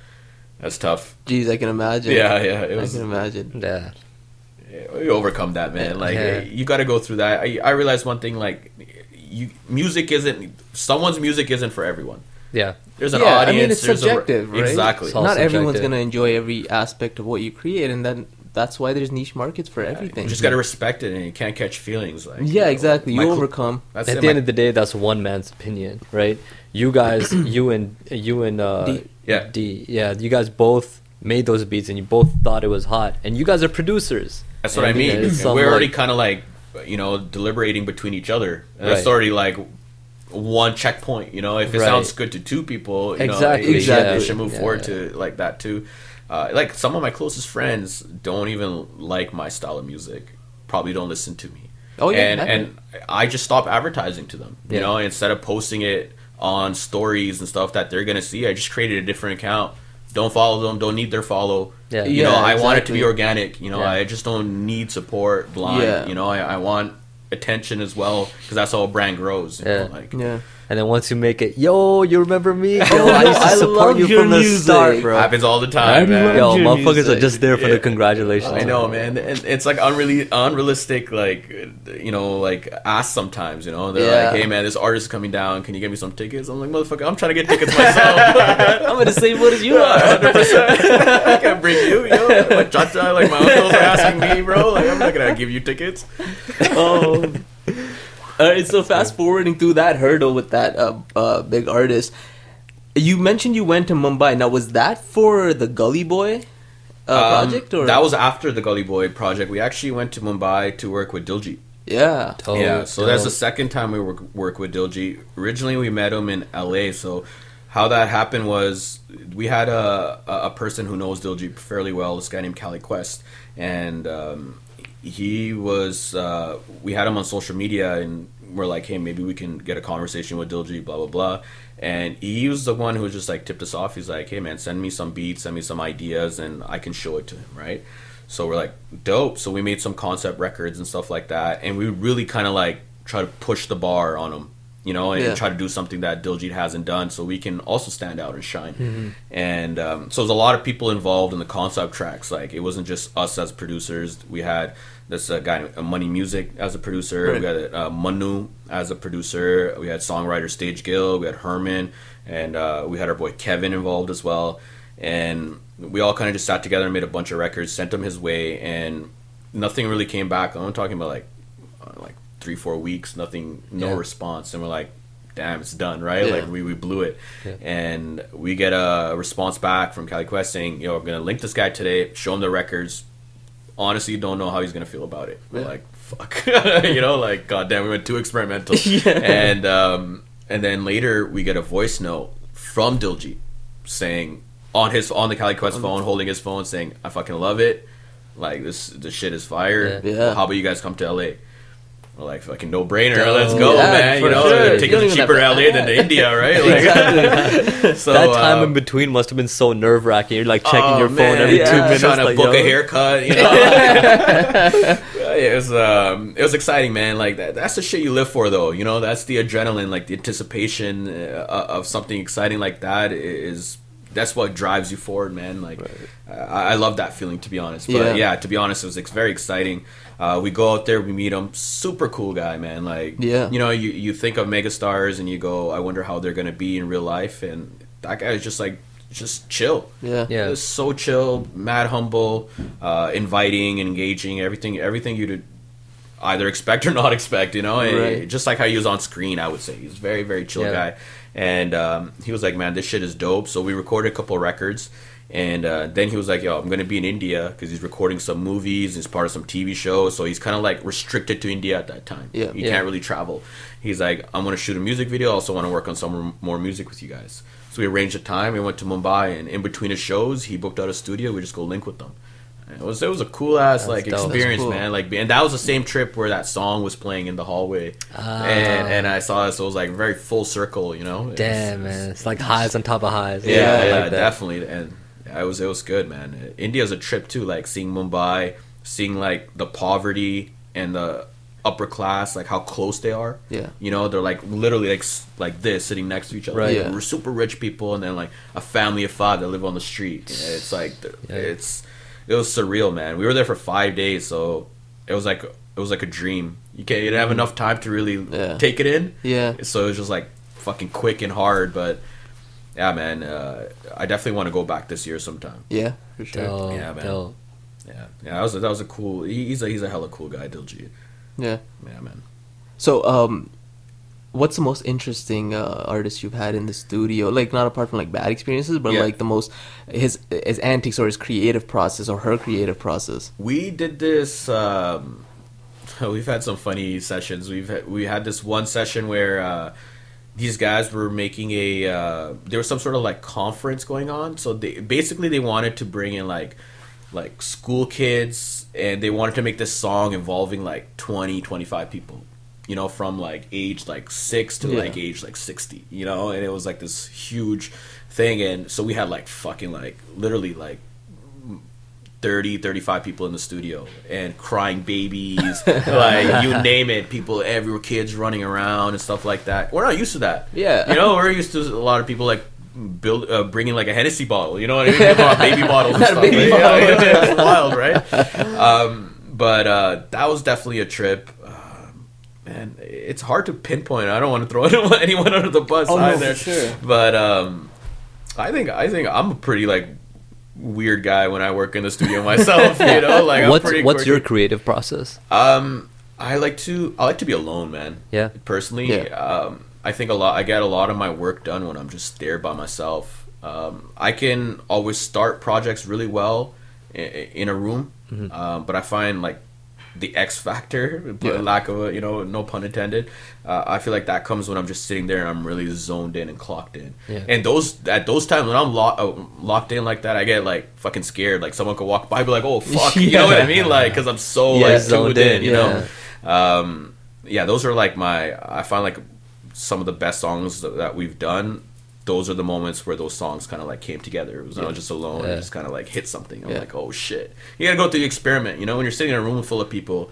That's tough. Jeez, I can imagine. Yeah, yeah, it I can imagine. Yeah. You overcome that, man. Like Yeah. you got to go through that. I, I realized one thing, like you, music isn't someone's music isn't for everyone. Yeah. there's an yeah, audience. I mean, it's there's a- subjective, right? Exactly. It's all Not everyone's gonna enjoy every aspect of what you create, and then that's why there's niche markets for everything. You just gotta respect it, and you can't catch feelings. Like you yeah, know, exactly. You my overcome. That's At it, the my- end of the day, that's one man's opinion, right? You guys, you and you and uh, D. Yeah. D, yeah, you guys both made those beats, and you both thought it was hot, and you guys are producers. That's what I mean. there's And some, We're already like- kind of like, you know, deliberating between each other. And That's Right. already like one checkpoint. You know, if it Right. sounds good to two people, you know, Exactly, they, they should- they should move Yeah. forward to like that too. Uh, like some of my closest friends don't even like my style of music. Probably don't listen to me. Oh, yeah, and never. and I just stop advertising to them. You Yeah. know, instead of posting it on stories and stuff that they're gonna see, I just created a different account. Don't follow them. Don't need their follow. Yeah. You know, Yeah, I want it to be organic. You know, Yeah. I just don't need support blind. Yeah. You know, I, I want attention as well because that's how a brand grows. You Yeah. know, like Yeah. And then once you make it, yo, you remember me? Yo, I used to I support you your from the music, start, bro. happens all the time, man. Yo, your motherfuckers are just there for Yeah. the congratulations. I know, man. And it's like unreal, unrealistic, like you know, like ask sometimes. You know, they're Yeah. like, "Hey, man, this artist is coming down. Can you get me some tickets?" I'm like, "Motherfucker, I'm trying to get tickets myself. I'm in the same boat as you are. 100. percent I can't bring you. You know, my cha like my uncles are asking me, bro. Like, I'm not gonna give you tickets. oh. All right, so fast forwarding through that hurdle with that uh, uh, big artist, you mentioned you went to Mumbai. Now, was that for the Gully Boy uh, Um, project? Or that was after the Gully Boy project. We actually went to Mumbai to work with Diljit. yeah, Oh, yeah, so that's the second time we work, work with Diljit. Originally, we met him in LA. So, how that happened was we had a a a person who knows Diljit fairly well. This guy named Cali Quest, and um, he was. Uh, we had him on social media, and we're like, hey, maybe we can get a conversation with Diljit. Blah blah blah. And he was the one who just like tipped us off. He's like, hey man, send me some beats, send me some ideas, and I can show it to him, right? So we're like, dope. So we made some concept records and stuff like that, and we really kind of like try to push the bar on him, you know, and Yeah. try to do something that Diljit hasn't done, so we can also stand out and shine. Mm-hmm. And um, so there's a lot of people involved in the concept tracks. Like it wasn't just us as producers. We had this uh, guy, uh, Money Music, as a producer. Right. We had uh, Manu as a producer. We had songwriter Tej Gill. We had Herman, and uh, we had our boy Kevin involved as well. And we all kind of just sat together and made a bunch of records, sent them his way, and nothing really came back. I'm talking about like uh, like three, four weeks, nothing, no Yeah. response, and we're like, damn, it's done, right? Yeah. Like we, we blew it, Yeah. and we get a response back from Cali Quest saying, yo, I'm gonna link this guy today, show him the records. Honestly, don't know how he's gonna feel about it. We're Yeah. like, fuck, you know, like goddamn, we went too experimental, Yeah. and um, and then later we get a voice note from Diljit saying on his on the Cali Quest phone, holding his phone, saying, "I fucking love it. Like this, this shit is fire. Yeah. Yeah. How about you guys come to LA?" We're like, "Fucking no brainer. Dope. Let's go, Yeah, man. You know, sure. You tickets don't are even cheaper to have LA to than to India, right? Like, exactly. so, that time uh, in between must have been so nerve wracking. You're like checking oh, your phone man, every yeah. two minutes. trying to like, book yo. a haircut. You know, it was um, it was exciting, man. Like that, that's the shit you live for, though. You know, that's the adrenaline, like the anticipation uh, of something exciting like that is. That's what drives you forward, man. Like, I, I love that feeling, to be honest. But Yeah. yeah, to be honest, it was ex- very exciting. Uh, we go out there, we meet him, super cool guy, man. Like, Yeah. you know, you you think of megastars and you go, I wonder how they're gonna be in real life, and that guy is just like, just chill. Yeah. Yeah. It was so chill, mad humble, uh, inviting, engaging, everything, everything you'd either expect or not expect. You know, And Right. just like how he was on screen, I would say he's a very, very chill Yeah. guy. And um, he was like, "Man, this shit is dope." So we recorded a couple records, and uh, then he was like, "Yo, I'm gonna be in India because he's recording some movies. He's part of some TV shows, so he's kind of like restricted to India at that time. Yeah. he Yeah. can't really travel. He's like, I'm gonna shoot a music video. I also want to work on some more music with you guys. So we arranged a time. We went to Mumbai, and in between his shows, he booked out a studio. We just go link with them. And It was it was a cool ass like dope. Experience, cool. man. Like, and that was the same trip where that song was playing in the hallway, Ah. and and I saw it. So it was like very full circle, you know. It was- Damn, man. It's like highs on top of highs. yeah, I yeah, like that. definitely. And it was it was good, man. India's a trip too. Like seeing Mumbai, seeing like the poverty and the upper class, like how close they are. Yeah. you know, they're like literally like like this, sitting next to each other. Right. Like, Yeah. We're super rich people, and then like a family of five that live on the street. It's like Yeah. it's it was surreal, man. We were there for five days, so it was like it was like a dream. You can't you didn't have mm-hmm. enough time to really Yeah. take it in. Yeah. So it was just like fucking quick and hard, but yeah, man, uh, I definitely want to go back this year sometime. Yeah, for sure. Dope, Yeah, man. dope. Yeah, yeah, that was a, that was a cool. He's a he's a hella cool guy, Diljit. Yeah. Yeah, man. So, um, what's the most interesting uh, artist you've had in the studio? Like, not apart from like bad experiences, but Yeah. like the most his his antics or his creative process or her creative process. We did this. Um, we've had some funny sessions. We've had, we had this one session where uh, these guys were making a. Uh, there was some sort of like conference going on. So they basically they wanted to bring in like like school kids and they wanted to make this song involving like 20 25 people you know from like age like 6 to Yeah. like age like 60 you know and it was like this huge thing and so we had like fucking like literally like 30 35 people in the studio and crying babies like you name it people everywhere kids running around and stuff like that. We're not used to that. Yeah. you know we're used to a lot of people like build uh, bringing like a Hennessy bottle you know what I mean? Baby bottles and stuff baby like, bottle. yeah, yeah, it's wild right? Um, but uh, that was definitely a trip. Um, man it's hard to pinpoint. I don't want to throw anyone, under the bus Oh, no, either. for sure. but um, I think I think I'm a pretty like weird guy when I work in the studio myself. You know, like I'm what's what's your creative process? um? I like to I like to be alone, man. Yeah. Personally, Yeah. um, I think a lot. I get a lot of my work done when I'm just there by myself. Um, I can always start projects really well in, in a room, Mm-hmm. um, but I find like the X factor, Yeah. lack of a, you know, no pun intended. Uh, I feel like that comes when I'm just sitting there and I'm really zoned in and clocked in. Yeah. And those at those times when I'm lo- uh, locked in like that, I get like fucking scared. Like someone could walk by, and be like, "Oh fuck," you know what I mean? Like because I'm so Yeah, like zoned in, in, you yeah. know. Um, yeah, those are like my. I find like some of the best songs that, that we've done. Those are the moments where those songs kind of like came together. It was not just alone; Yeah. it just kind of like hit something. I'm Yeah. like, oh shit! You gotta go through the experiment. You know, when you're sitting in a room full of people,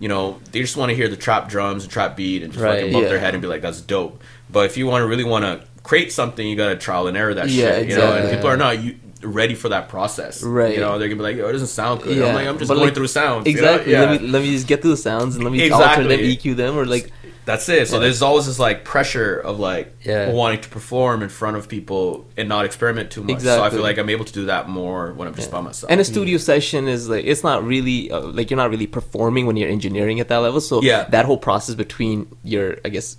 you know, they just want to hear the trap drums and trap beat and just Right. fucking bump Yeah. their head and be like, that's dope. But if you want to really want to create something, you gotta trial and error that Yeah, shit. You know, and exactly. people are not you, ready for that process. Right. You know, they're gonna be like, "Oh, it doesn't sound good. Yeah. I'm like, I'm just But, going like, through sounds. you know? Exactly. Yeah. Let me let me just get through the sounds and let me alter them, EQ them, or like That's it. So Yeah. there's always this like pressure of like Yeah. wanting to perform in front of people and not experiment too much. So I feel like I'm able to do that more when I'm just by myself. And a studio session is like it's not really uh, like you're not really performing when you're engineering at that level. So Yeah. that whole process between your I guess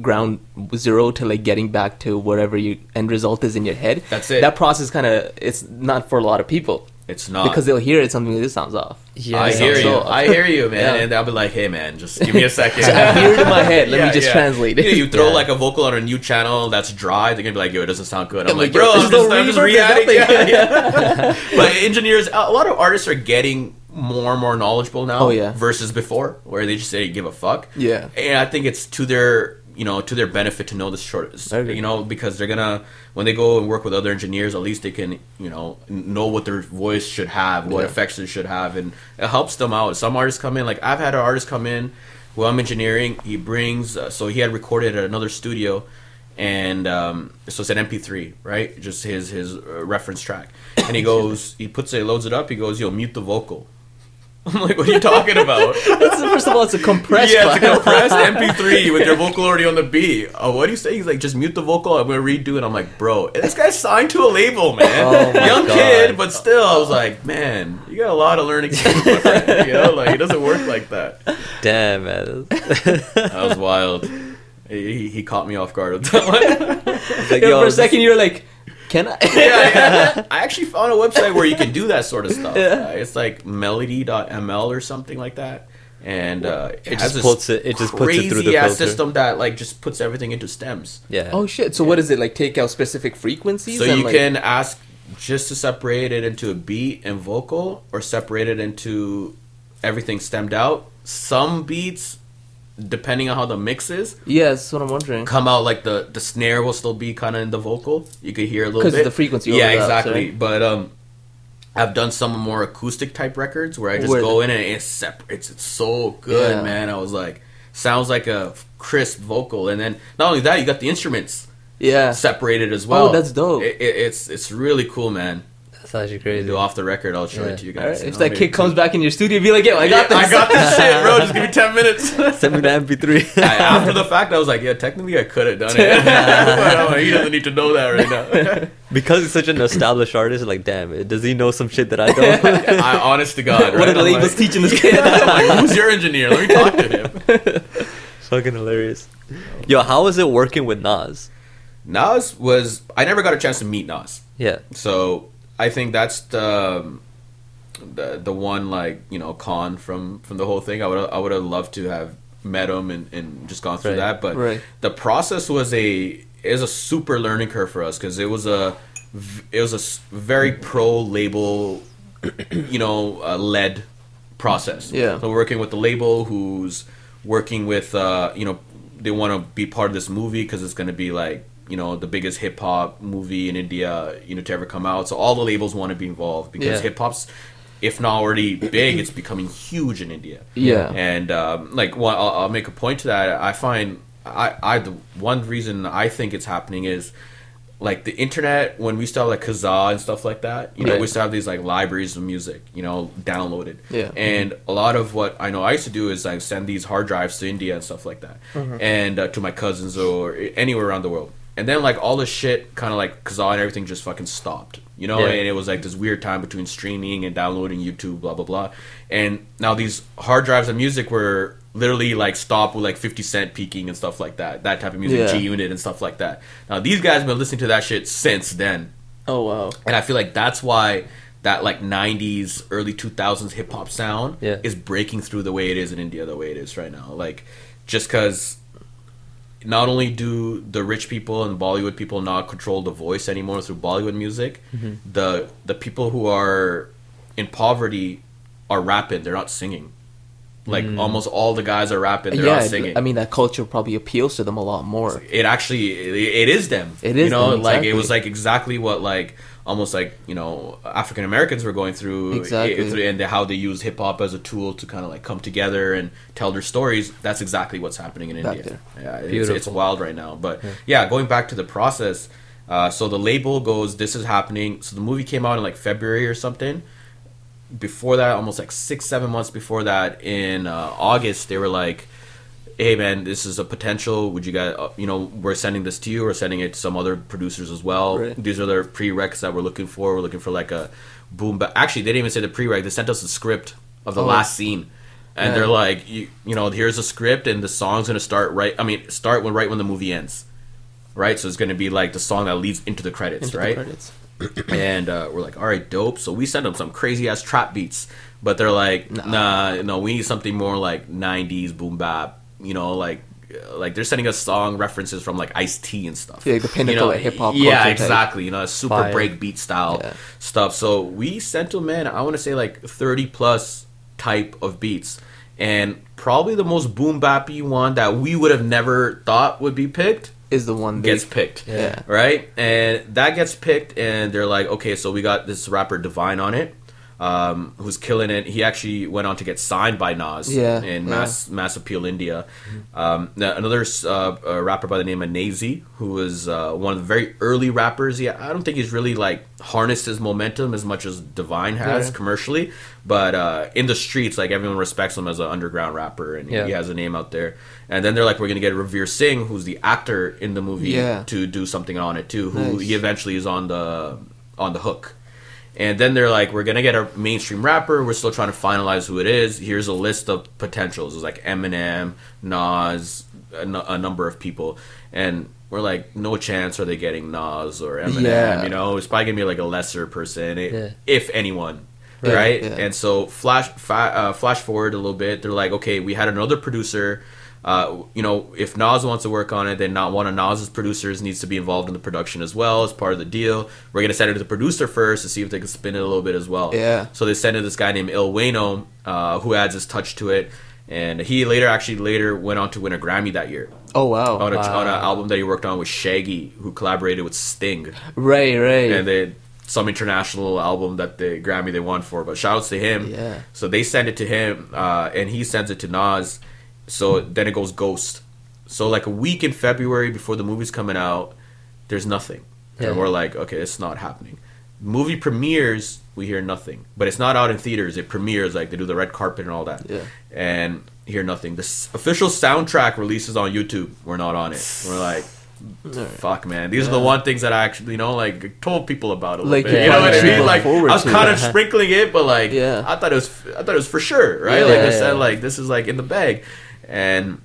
ground zero to like getting back to whatever your end result is in your head. That's it. That process kind of it's not for a lot of people it's not because they'll hear it something like this sounds off. Yeah, I hear you. so- I hear you, man. Yeah. And I'll be like, hey, man, just give me a second. I hear it in my head. Let me just translate it. You, you throw Yeah. like a vocal on a new channel that's dry. They're gonna be like, yo, it doesn't sound good. I'm I'm like, like, bro, yo, I'm just, no I'm just reverb, there's reacting. Yeah, yeah. but engineers, a lot of artists are getting more and more knowledgeable now. Oh, yeah. Versus before, where they just say give a fuck. Yeah. And I think it's to their you know to their benefit to know this short you know because they're gonna when they go and work with other engineers at least they can you know know what their voice should have what Yeah. effects it should have and it helps them out. Some artists come in like i've had an artist come in who i'm engineering he brings uh, so he had recorded at another studio and um, so it's an mp3 right? Just his his uh, reference track. And he goes he puts it loads it up he goes yo mute the vocal i'm like what are you talking about It's- First of all, it's a compressed. yeah, it's a compressed MP3 with your vocal already on the beat. Oh, what do you say? He's like, just mute the vocal. I'm gonna redo it. I'm like, bro, this guy's signed to a label, man. Oh Young God. kid, but still, I was like, man, you got a lot of learning. to do. You know, like it doesn't work like that. Damn, man. That was wild. He, he caught me off guard with that one. Like, yo, for a second, you're like, "Can I?" yeah, yeah. I actually found a website where you can do that sort of stuff. Yeah. Uh, it's like melody.ml or something like that. And uh, it, It just puts it- it just puts it through the crazy-ass filter. system that like just puts everything into stems. Yeah. Oh shit! So what is it like? Take out specific frequencies. So and, you like- can ask just to separate it into a beat and vocal, or separate it into everything stemmed out. Some beats, depending on how the mix is, Yeah, that's what I'm wondering. come out like the the snare will still be kind of in the vocal. You could hear a little 'Cause bit the frequency Yeah, exactly. right? But um, I've done some more acoustic type records where I just Where go the- in and it's sep- it's, it's so good, Yeah. man. I was like, sounds like a crisp vocal, and then not only that, you got the instruments Yeah. separated as well. Oh, that's dope. It, it, it's it's really cool, man. That's actually crazy. Do off the record, I'll show Yeah. it to you guys. right, if that maybe- kid comes back in your studio, be like, "Yo, I got Yeah, this." I got this shit, bro. Just give me ten minutes. Send me the MP3. I, after the fact, I was like, yeah, technically I could have done it. but like, he doesn't need to know that right now. because he's such an established artist, like, damn, it, does he know some shit that I don't? I, honest to God, right? What are the I'm labels like, teaching this kid? I'm like, who's your engineer? Let me talk to him. Fucking hilarious. Yo, how was it working with Nas? Nas was. I never got a chance to meet Nas, Yeah. so I think that's the the the one like you know con from from the whole thing. I would I would have loved to have met him and, and just gone through Right. that, but Right. the process was a is a super learning curve for us because it was a it was a s- very pro label you know uh, led process Yeah. so working with the label who's working with uh you know they want to be part of this movie because it's going to be like you know the biggest hip hop movie in India you know to ever come out so all the labels want to be involved because Yeah. hip hop's if not already big it's becoming huge in India Yeah. and um, like one, I'll, I'll make a point to that. I find I, I the one reason I think it's happening is like the internet when we still have like Kazaa and stuff like that. You know, Right. we still have these like libraries of music. You know, downloaded. Yeah. And a lot of what I know I used to do is like send these hard drives to India and stuff like that, and uh, to my cousins or anywhere around the world. And then like all this shit, kind of like Kazaa and everything, just fucking stopped. You know, Yeah. and it was like this weird time between streaming and downloading YouTube, blah blah blah. And now these hard drives of music were literally like stopped with like 50 Cent peaking and stuff like that. That type of music, Yeah. G Unit and stuff like that. Now these guys have been listening to that shit since then. Oh wow. And I feel like that's why that like 90s, early 2000s hip hop sound Yeah. is breaking through the way it is in India, the way it is right now. Like, just because not only do the rich people and Bollywood people not control the voice anymore through Bollywood music, Mm-hmm. the the people who are in poverty are rapping, they're not singing. Like almost all the guys are rapping, they're Mm. yeah, not singing I mean that culture probably appeals to them a lot more. it actually it, it is them It is. you know them, like it was like exactly what like almost like you know african americans were going through Exactly. and how they use hip-hop as a tool to kind of like come together and tell their stories. That's exactly what's happening in Back india. yeah it's, it's wild right now. But yeah. going back to the process uh, so the label goes this is happening. So the movie came out in like february or something. Before that, almost like six, seven months before that, in uh, August, they were like, "Hey, man, this is a potential. Would you guys, uh, you know, we're sending this to you. We're sending it to some other producers as well. Right. These are the prereqs that we're looking for. We're looking for like a boom. But actually, they didn't even say the prereq. They sent us the script of the Oh. last scene." And Yeah. they're like, you, you know, here's a script, and the song's gonna start right. I mean, start when right when the movie ends, right? So it's gonna be like the song that leads into the credits, Into the right? credits. and uh, we're like, all right, dope. So we send them some crazy ass trap beats, but they're like, nah, no, we need something more like '90s boom bap. You know, like like they're sending us song references from like Ice T and stuff. Yeah, the pinnacle you know, of hip-hop Yeah, culture type. exactly. You know, a super Fire. break beat style Yeah. stuff. So we sent them in. I want to say like 30 plus type of beats. And probably the most boom bappy one that we would have never thought would be picked Is the one they, gets picked Yeah. right? And that gets picked, and they're like, okay, so we got this rapper Divine on it, um, who's killing it. He actually went on to get signed by Nas Yeah, in yeah. Mass Mass Appeal India. Um, another uh, rapper by the name of Naezy, who was uh, one of the very early rappers. Yeah, I don't think he's really like harnessed his momentum as much as Divine has Yeah. commercially, but uh, in the streets, like everyone respects him as an underground rapper, and he has a name out there. And then they're like, we're gonna get Ranveer Singh, who's the actor in the movie, to do something on it too. Who Nice. he eventually is on the on the hook. And then they're like, we're gonna get a mainstream rapper. We're still trying to finalize who it is. Here's a list of potentials. It's like Eminem, Nas, a, n- a number of people, and we're like, no chance are they getting Nas or Eminem. Yeah. You know, it's probably gonna be like a lesser person, i- Yeah. if anyone. Right, Right, yeah. and so flash fa- uh, flash forward a little bit. They're like, okay, we had another producer. Uh, you know, if Nas wants to work on it, then not one of Nas's producers needs to be involved in the production as well as part of the deal. We're gonna send it to the producer first to see if they can spin it a little bit as well. Yeah. So they sent it to this guy named Il Wayno, uh, who adds his touch to it, and he later actually later went on to win a Grammy that year Oh wow. on a, Wow. on an album that he worked on with Shaggy, who collaborated with Sting Right, right. and they some international album that the Grammy they won for. But shout outs to him. Yeah. So they send it to him, uh, and he sends it to Nas. So then it goes Ghost. So like a week in February before the movie's coming out, there's nothing. Yeah. And we're like, okay, it's not happening. movie premieres, we hear nothing. But it's not out in theaters. It premieres like they do the red carpet and all that. Yeah. And hear nothing. The s- official soundtrack releases on YouTube. We're not on it. We're like. Fuck man, these are the one things that I actually, you know, like told people about a little Like, bit. you You know what I mean? Like I was kind of sprinkling it, but like Yeah. I thought it was, I thought it was for sure, right? Yeah, like I said, yeah. like this is like in the bag, and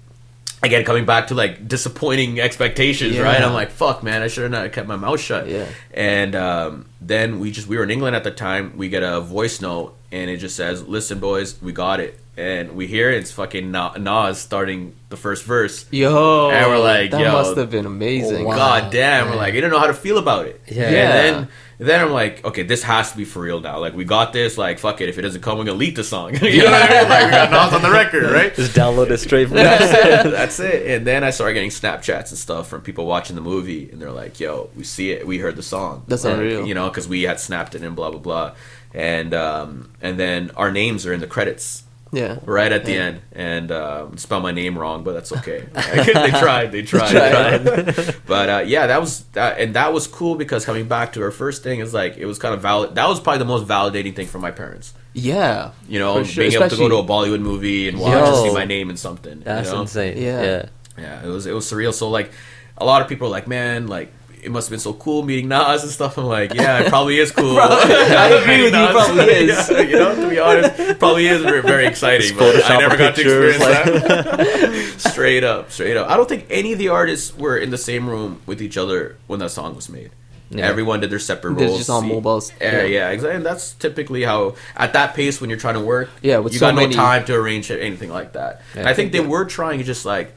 again coming back to like disappointing expectations, Yeah. right? I'm like, fuck, man, I should have not kept my mouth shut. Yeah. And um, then we just we were in England at the time. We get a voice note, and it just says, "Listen, boys, we got it." And we hear it, it's fucking Na- Nas starting the first verse. Yo, And we're like, that yo, must have been amazing. wow. God damn, we're like, I don't know how to feel about it. Yeah. And then then I'm like, okay, this has to be for real now. Like we got this. Like fuck it, if it doesn't come, we're gonna leak the song. you know what I mean? Like we got Nas on the record, right? Just download it straight from That's it. That's it. And then I started getting Snapchats and stuff from people watching the movie, and they're like, "Yo, we see it. We heard the song. That's Like, unreal. You know, because we had snapped it and blah blah blah." And um, and then our names are in the credits Yeah, right at the Yeah. end, and um, spell my name wrong, but that's okay. they tried. They tried. tried. but uh, yeah, that was that, and that was cool because coming back to her first thing is like it was kind of valid. That was probably the most validating thing for my parents. yeah. You know, sure, being able to go to a Bollywood movie and watch and Yo. see my name in something. That's you know? insane. Yeah. Yeah. Yeah, it was it was surreal. So like, a lot of people are like, man, like. It must have been so cool meeting Nas and stuff. I'm like, yeah, it probably is cool. I agree with you, probably is. Yeah, you know, to be honest, probably is very, very exciting. But I never got to pictures, experience that. straight up, straight up. I don't think any of the artists were in the same room with each other when that song was made. Yeah. Everyone did their separate They're roles. just on mobiles. Yeah, Yeah. yeah, exactly. And that's typically how at that pace when you're trying to work. Yeah, with you so got many- no time to arrange anything like that. Yeah. And I think they were trying to just like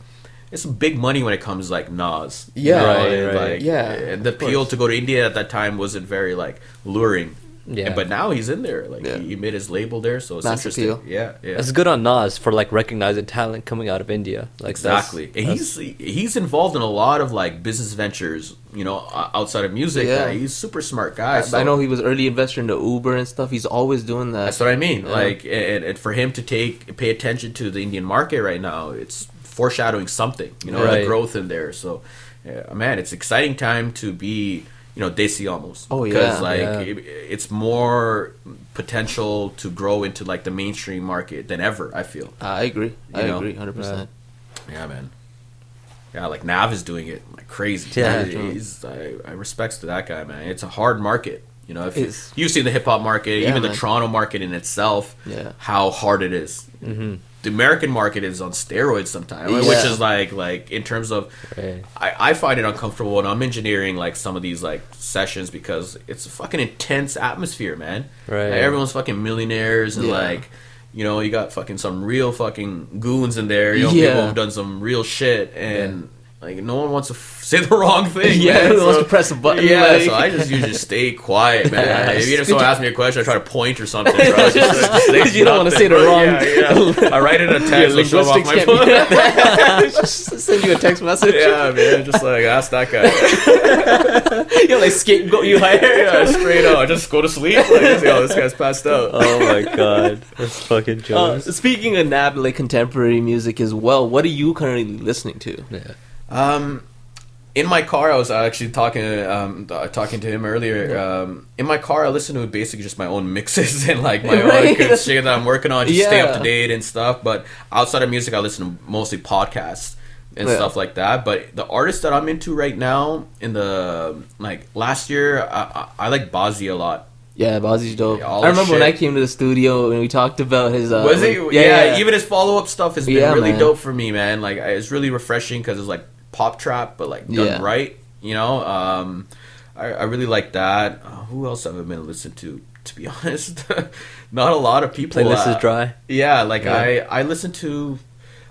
it's big money when it comes like Nas. Yeah. Right, right. Like, Yeah, and the appeal course. to go to India at that time wasn't very like luring. Yeah. And- but now he's in there. Like Yeah. he, he made his label there, so it's Mass interesting. appeal. Yeah, yeah. It's good on Nas for like recognizing talent coming out of India. Like that's- Exactly, and that's- he's he's involved in a lot of like business ventures, you know, outside of music. Yeah. Yeah. He's a super smart guy. I, so- I know he was early investor into Uber and stuff. He's always doing that. That's what I mean. Yeah. Like, and, and for him to take pay attention to the Indian market right now, it's foreshadowing something. You know, Right. the growth in there. So, yeah, man, it's exciting time to be, you know, desi almost. Oh, yeah. because like Yeah. it, it's more potential to grow into like the mainstream market than ever. I feel. I agree. I know? agree, hundred percent. Yeah, man. Yeah, like Nav is doing it like crazy. Yeah. he's, I, I respects to that guy, man. It's a hard market. You know, if you, It's- you've seen the hip hop market, Yeah, even the. Toronto market in itself, Yeah. how hard it is. Mm-hmm. The American market is on steroids sometimes, which is like like in terms of Right. I, I find it uncomfortable when I'm engineering like some of these like sessions because it's a fucking intense atmosphere, man. Right. Like, everyone's fucking millionaires and Yeah. like you know, you got fucking some real fucking goons in there. You know, Yeah. people who've done some real shit and like no one wants to f- say the wrong thing. Yeah, man. who wants to press a button, Yeah, like- so I just usually stay quiet, man. Yeah. If even if Did someone you- asks me a question, I try to point or something. Bro. Just, just Because you don't wanna say the wrong- Yeah, yeah. I write it in a text. I'll show 'em off linguistics my phone. Just send you a text message. Yeah, man, just like ask that guy. You're like scapegoat you hire. yeah, straight up. Just go to sleep. Like, just, yo, this guy's passed out. Oh my god, that's fucking Uh, speaking of Nav, like contemporary music as well, what are you currently listening to? yeah. Um, in my car, I was actually talking um talking to him earlier. Um, in my car, I listen to basically just my own mixes and like my Right. own shit that I'm working on, just stay up to date and stuff. But outside of music, I listen to mostly podcasts and Yeah. stuff like that. But the artist that I'm into right now, in the like last year, I, I, I like Bazzi a lot. Yeah, Bazzi's dope. Yeah, I remember when I came to the studio and we talked about his. Uh, Was he? when- Yeah, even his follow up stuff has been Yeah, really man. dope for me, man. Like it's really refreshing because it's like pop trap, but like done Yeah. right. You know, um, I, I really like that. Uh, who else have I been listening to? To be honest, not a lot of people. Playlist uh, is dry. Yeah, like Yeah. I I listen to.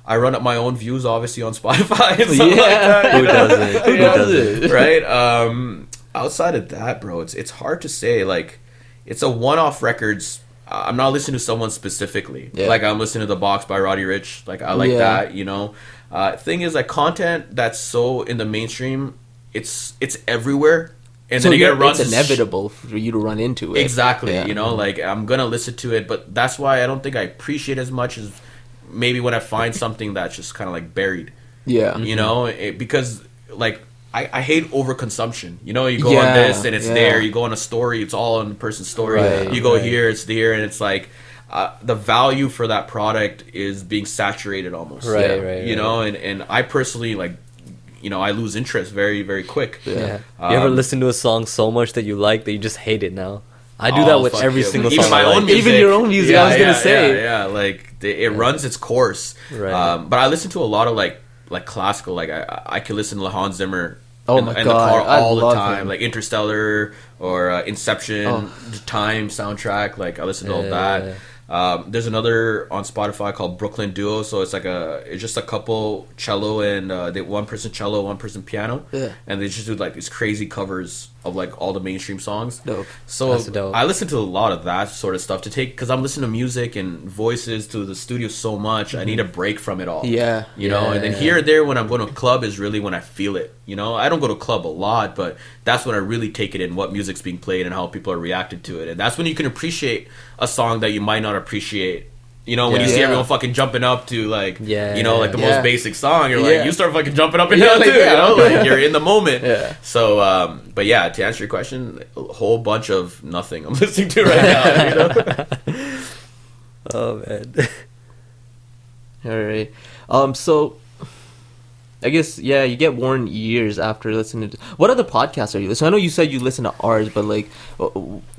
I run up my own views, obviously on Spotify. And Yeah. like that, Who doesn't? Who Yeah. doesn't? right? Um, outside of that, bro, it's it's hard to say. Like, it's a one-off records. I'm not listening to someone specifically. Yeah. Like I'm listening to the Box by Roddy Ricch. Like I like Yeah. that. You know, uh, thing is like content that's so in the mainstream. It's it's everywhere, and so then you gotta run it's inevitable for you to run into it. Exactly. Yeah. You know, like I'm gonna listen to it, but that's why I don't think I appreciate as much as maybe when I find something that's just kind of like buried. Yeah. You know, it, because like I, I hate overconsumption. You know, you go Yeah, on this and it's yeah. there. You go on a story, it's all on the person's story. Right, you go right. here, it's there, and it's like uh, the value for that product is being saturated almost. Right, Yeah. right, You right. know, and and I personally like, you know, I lose interest very very quick. Yeah. you ever Um, listen to a song so much that you like that you just hate it now? I do Oh, that with every yeah. single Even song. my I own like. music. Even your own music, I was gonna say. yeah, yeah. Like the, it runs its course. Right. Um, but I listen to a lot of like like classical. Like I I can listen to Hans Zimmer. Oh in, my in God, the car I all the time, him. like Interstellar or uh, Inception, Oh. the Time soundtrack. Like I listen to all Yeah, that. Um, there's another on Spotify called Brooklyn Duo. So it's like a it's just a couple cello and uh, they one person cello, one person piano, Yeah. and they just do like these crazy covers of like all the mainstream songs. Dope. So dope. I listen to a lot of that sort of stuff to take because I'm listening to music and voices to the studio so much. I need a mm-hmm. break from it all. Yeah. you know. And then Yeah. here or there when I'm going to a club is really when I feel it. You know, I don't go to club a lot, but that's when I really take it in what music's being played and how people are reacted to it. And that's when you can appreciate a song that you might not appreciate. You know, when Yeah. you see Yeah. everyone fucking jumping up to like, Yeah. you know, like the most basic song, you're like, you start fucking jumping up and down like, too. You know, like you're in the moment. Yeah. So, um, but yeah, to answer your question, a whole bunch of nothing I'm listening to right now. You know? Oh man. All right. Um. So, I guess yeah, you get worn years after listening to. What other podcasts are you listening? I know you said you listen to ours, but like, uh,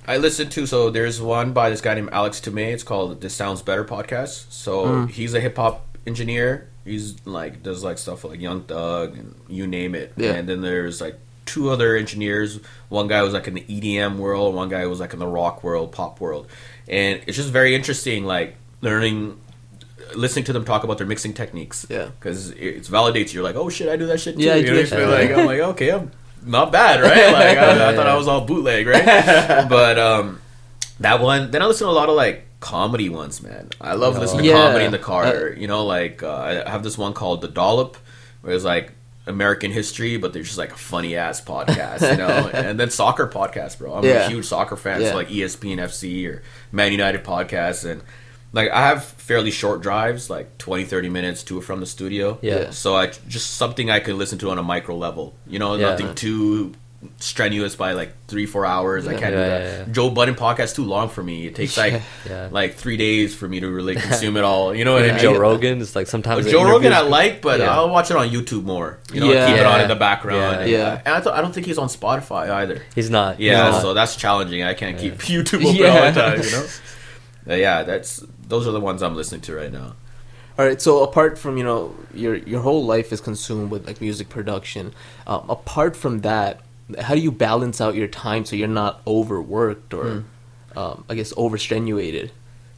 I listen to so there's one by this guy named Alex Tumay. It's called This Sounds Better podcast. So Mm. he's a hip hop engineer. He's like does like stuff like Young Thug and you name it. Yeah. And then there's like two other engineers. One guy was like in the EDM world. One guy was like in the rock world, pop world. And it's just very interesting, like learning, listening to them talk about their mixing techniques. Yeah. Because it, validates. You're like, oh shit, I do that shit too. Yeah, you do know, that you feel shit. like I'm like okay, I'm not bad, right? Like I, I thought I was all bootleg, right? but um, that one. Then I listen to a lot of like comedy ones, man. I love listening to Yeah. comedy in the car. Uh, you know, like uh, I have this one called The Dollop, where it's like American history, but they're just like a funny ass podcast, you know. and then soccer podcast, bro. I'm Yeah. a huge soccer fan, Yeah. so like ESPN FC or Man United podcast, and like I have fairly short drives, like 20, 30 minutes to or from the studio. Yeah. So I just something I could listen to on a micro level. You know, Yeah. nothing too strenuous by like three four hours. I can't do that. yeah, yeah. Joe Budden podcast too long for me. It takes like Yeah. like three days for me to really consume it all. You know what I mean? Joe Rogan is like sometimes Joe Rogan I like, but Yeah. I'll watch it on YouTube more. You know, Yeah. keep it on in the background. Yeah. And, Yeah. and I, th- I don't think he's on Spotify either. He's not. Yeah, He's not. so that's challenging. I can't keep YouTube open Yeah. all the time. You know. But yeah, that's those are the ones I'm listening to right now. all right. So apart from you know your your whole life is consumed with like music production. Um, apart from that, how do you balance out your time so you're not overworked or, um, I guess, overstrenuated?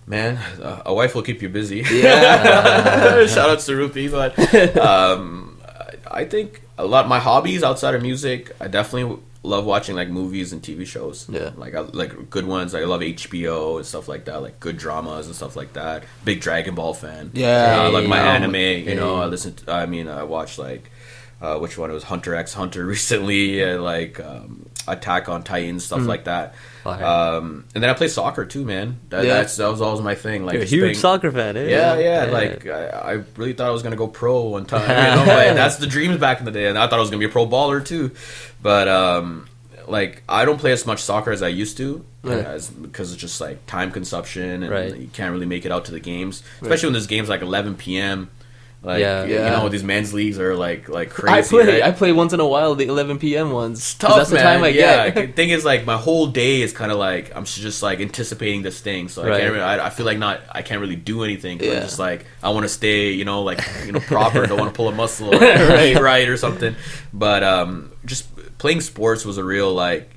Man, uh, a wife will keep you busy. Yeah. Shout out to Rupi, but um, I I think a lot my hobbies outside of music, I definitely love watching like movies and TV shows. Yeah. like I, like good ones. I love HBO and stuff like that, like good dramas and stuff like that. Big Dragon Ball fan. Yeah. Uh, I like my anime. You know, I listen. To, I mean, I watch like. Uh, which one? It was Hunter X Hunter recently, and like um, Attack on Titan, stuff Hmm. like that. Fire. Um, and then I play soccer too, man. That, Yeah. that's that was always my thing. Like You're a huge playing- soccer fan, eh? yeah, yeah. Like I, I really thought I was gonna go pro one time. You know, but that's the dreams back in the day, and I thought I was gonna be a pro baller too. But um, like I don't play as much soccer as I used to, Right. as because it's just like time consumption, and Right. you can't really make it out to the games, especially when there's games like 11 p.m. Like Yeah. you know, these men's leagues are like like crazy. I play. right? I play once in a while the 11 p.m. ones. 'cause tough, That's the time I yeah, get. the thing is, like, my whole day is kind of like I'm just like anticipating this thing, so I can't. Really, I, I feel like not. I can't really do anything. 'cause I'm Yeah. just like I want to stay, you know, like you know, proper. don't want to pull a muscle, or Right. right, or something. But um, just playing sports was a real like.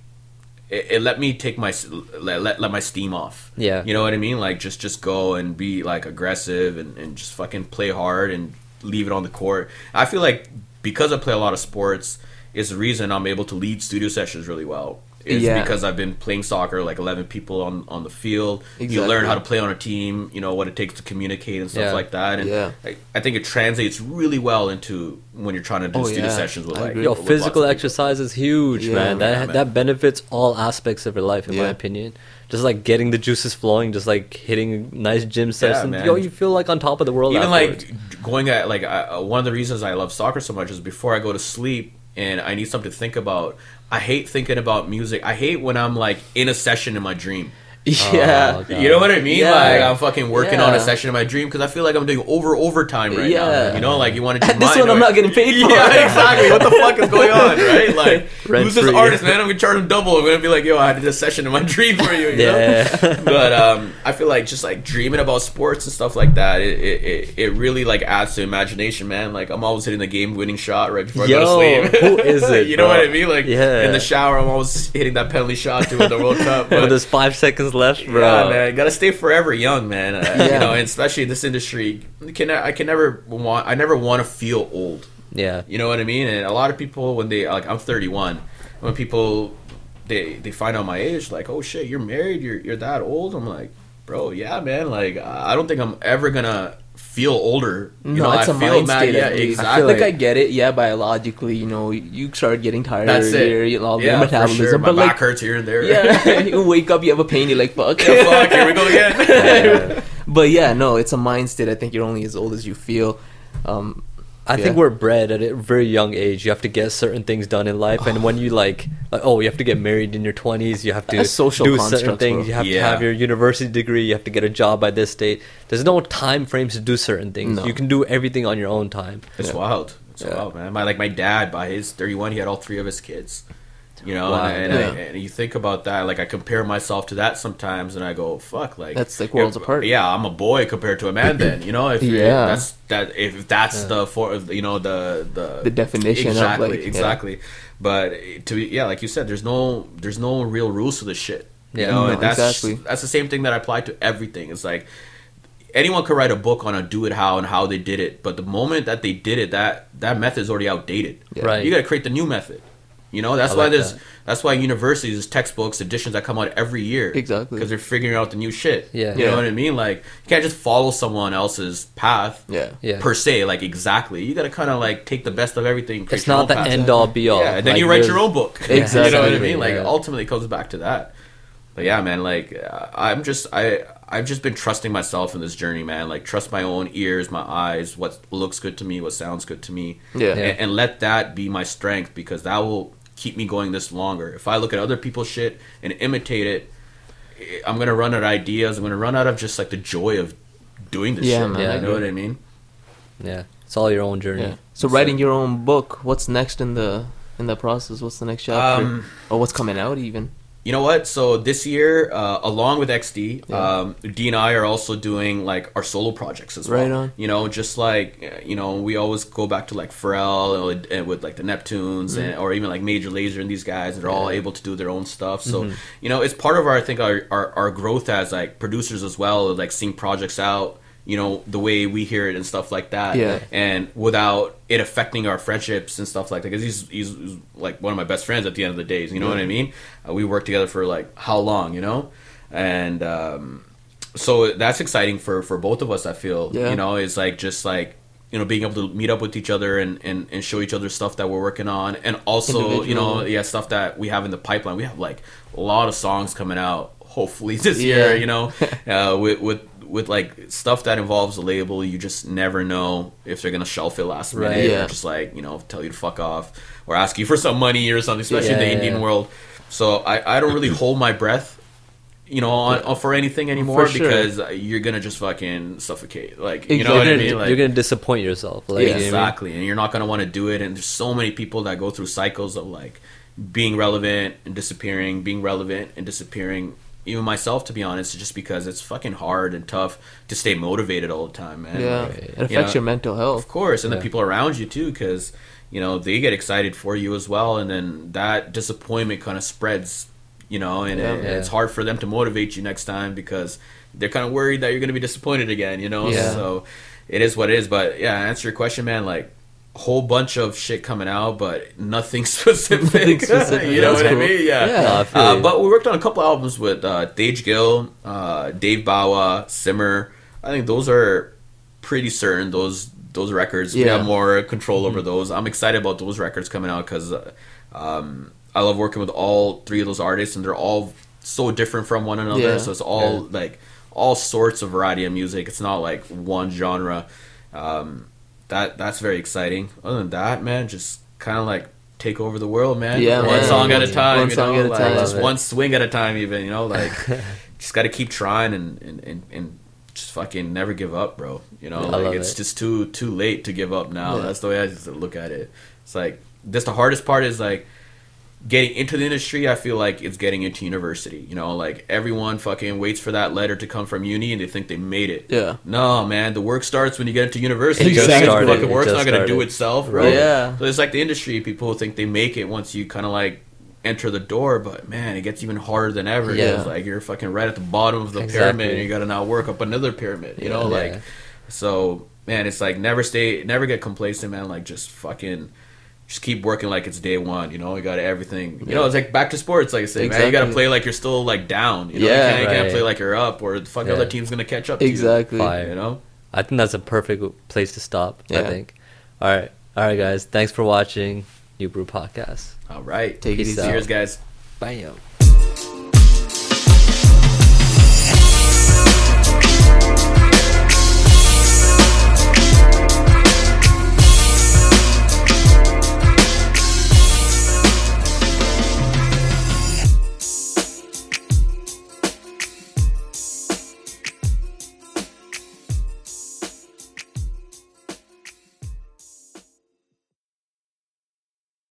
It, it let me take my let, let let my steam off. Yeah. you know what I mean. Like just just go and be like aggressive and, and just fucking play hard and leave it on the court. I feel like because I play a lot of sports, is the reason I'm able to lead studio sessions really well. Is Yeah. because I've been playing soccer, like 11 people on, on the field. You learn how to play on a team, you know, what it takes to communicate and stuff Yeah. like that. And Yeah. I, I think it translates really well into when you're trying to do Oh, studio yeah. sessions with I like agree. Yo, with lots physical of exercise is huge, Yeah, man. That yeah, man. that benefits all aspects of your life, in my opinion. Just like getting the juices flowing, just like hitting nice gym sessions. man. Yo, you feel like on top of the world. even afterwards. like going at like I, uh, one of the reasons I love soccer so much is before I go to sleep and I need something to think about. I hate thinking about music. I hate when I'm like in a session in my dream. yeah. God. You know what I mean? Yeah. Like I'm fucking working on a session of my dream because I feel like I'm doing over overtime right Yeah. now. You know, like you want to At this one, I'm not getting paid for. Yeah, exactly. What the fuck is going on, right? Like, Rent who's this artist, man? I'm gonna charge him double. I'm gonna be like, yo, I did a session of my dream for you. you know? Yeah. but um, I feel like just like dreaming about sports and stuff like that, it, it, it, it really like adds to imagination, man. Like I'm always hitting the game-winning shot right before I Yo, go to sleep. who is it, you know bro? what I mean? Like Yeah. in the shower, I'm always hitting that penalty shot to win the World Cup. When But there's five seconds left, bro. yeah, man, gotta stay forever young, man. Uh, You know, and especially in this industry, can I can never want I never want to feel old. Yeah. You know what I mean? And a lot of people when they like I'm 31, when people they they find out my age, like, oh shit, you're married, you're you're that old. I'm like, bro, yeah, man. Like I don't think I'm ever gonna feel older. You No, know, it's I a feel mind mad. state. Yeah, I believe. exactly. Like I get it. Yeah, biologically, you know, you start getting tired. That's it. Your, you know, yeah, your metabolism, for sure. My but back like, hurts here and there. yeah, you wake up, you have a pain, you're like, fuck. Yeah, fuck, here we go again. but yeah, no, it's a mind state. I think you're only as old as you feel. Um, I think we're bred at a very young age. You have to get certain things done in life, and when you like, like, oh, you have to get married in your twenties. You have to That's social do certain things. bro. You have to have your university degree. You have to get a job by this date. There's no time frames to do certain things. No. You can do everything on your own time. It's Yeah. wild. It's Yeah. wild, man. My like my dad by his 31, he had all three of his kids. You know, Wow. and, and, Yeah. I, and you think about that. Like I compare myself to that sometimes, and I go, "Fuck!" Like That's, like, worlds if- apart. Yeah, I'm a boy compared to a man. Then you know, if you're- Yeah. that's that. If that's the for you know the the The definition of, exactly like, yeah. exactly. But to be- yeah, like you said, there's no there's no real rules to this shit. You Yeah. know, No, and that's exactly. that's the same thing that I apply to everything. It's like anyone could write a book on a do it how and how they did it, but the moment that they did it, that that method is already outdated. Yeah. Right. You got to create the new method. You know, that's I why like there's that. that's why universities, textbooks, editions that come out every year. Exactly. Because they're figuring out the new shit. Yeah. You Yeah. know what I mean? Like you can't just follow someone else's path. Yeah. Yeah. Per se, like exactly. You got to kind of like take the best of everything. It's not the path. end all be all. Yeah, and then Like, you write your own book. Exactly. you know what I mean? Like Yeah. ultimately, it comes back to that. But yeah, man, like I'm just I I've just been trusting myself in this journey, man. Like trust my own ears, my eyes, what looks good to me, what sounds good to me, Yeah. and, and let that be my strength because that will keep me going this longer. If I look at other people's shit and imitate it, I'm gonna run out of ideas. I'm gonna run out of just like the joy of doing this Yeah, shit. man, Man. I You know what I mean? Yeah, it's all your own journey. Yeah. So writing your own book, what's next in the in the process? What's the next chapter? Um, or what's coming out even? You know what? So this year, uh, along with XD, Yeah. um, D and I are also doing like our solo projects as well. Right on. You know, just like uh, you know, we always go back to like Pharrell and, and with like the Neptunes and or even like Major Lazer and these guys. They're all Mm-hmm. Able to do their own stuff. So you know, it's part of our I think our, our our growth as like producers as well. Like seeing projects out. You know the way we hear it and stuff like that. Yeah. And without it affecting our friendships and stuff like that, because he's, he's he's like one of my best friends at the end of the days. You know what I mean? Uh, we worked together for like how long? You know, and um, so that's exciting for for both of us. I feel. Yeah. You know, it's like just like you know being able to meet up with each other and and, and show each other stuff that we're working on, and also you know yeah stuff that we have in the pipeline. We have like a lot of songs coming out. Hopefully this Yeah. year, you know, uh, with with with like stuff that involves a label, you just never know if they're gonna shelf it last minute Right. Yeah. or just like you know tell you to fuck off or ask you for some money or something, especially in the Indian yeah. world. So I, I don't really hold my breath, you know, on, on for anything anymore For sure. because you're gonna just fucking suffocate. Like you Exactly. know what I you're, mean? gonna, Like, you're gonna disappoint yourself. Like, Yeah, you know I mean? exactly, and you're not gonna want to do it. And there's so many people that go through cycles of like being relevant and disappearing, being relevant and disappearing. Even myself, to be honest, just because it's fucking hard and tough to stay motivated all the time, man. yeah, Like, it you affects know, your mental health, of course, and Yeah. the people around you too, because you know they get excited for you as well, and then that disappointment kind of spreads, you know, and Yeah. it- Yeah. it's hard for them to motivate you next time because they're kind of worried that you're going to be disappointed again, you know. Yeah. So it is what it is. But yeah, answer your question, man. Like a whole bunch of shit coming out, but nothing specific. Nothing specific, you know that's what cool. I mean? Yeah. Yeah. I Uh, but we worked on a couple albums with uh, Tej Gill, uh, Dave Bawa, Simmer. I think those are pretty certain. Those those records, we have more control over those. I'm excited about those records coming out because uh, um, I love working with all three of those artists, and they're all so different from one another. Yeah. So it's all like all sorts of variety of music. It's not like one genre. Um, that that's very exciting. Other than that, man, just kind of like take over the world, man. Yeah, one man. song at a time. One you song know, at a like, time. just one swing at a time. Even you know, like just got to keep trying and and, and and just fucking never give up, bro. You know, I like it's it. just too too late to give up now. Yeah. That's the way I just look at it. It's like that's the hardest part is like getting into the industry. I feel like it's getting into university. You know, like everyone fucking waits for that letter to come from uni and they think they made it. Yeah. No, man, the work starts when you get into university. It just Because started. Fucking It work's just not gonna do itself, bro. Right. Yeah. So it's like the industry. People think they make it once you kind of like enter the door, but man, it gets even harder than ever. Yeah. Yeah. Like you're fucking right at the bottom of the Exactly. pyramid, and you got to now work up another pyramid. You know, Yeah. like so. Man, it's like never stay, never get complacent, man. Like just fucking. Just keep working like it's day one, you know. You got everything, you know. It's like back to sports, like I say, man. You got to play like you're still like down, you know. Yeah. you can't, you can't play like you're up, or the fucking Yeah. other team's gonna catch up. to you, Exactly. Fire. you know. I think that's a perfect place to stop. I think. All right, all right, guys. Thanks for watching New Brew Podcast. All right, Take it Peace easy. out. cheers, guys. Bam.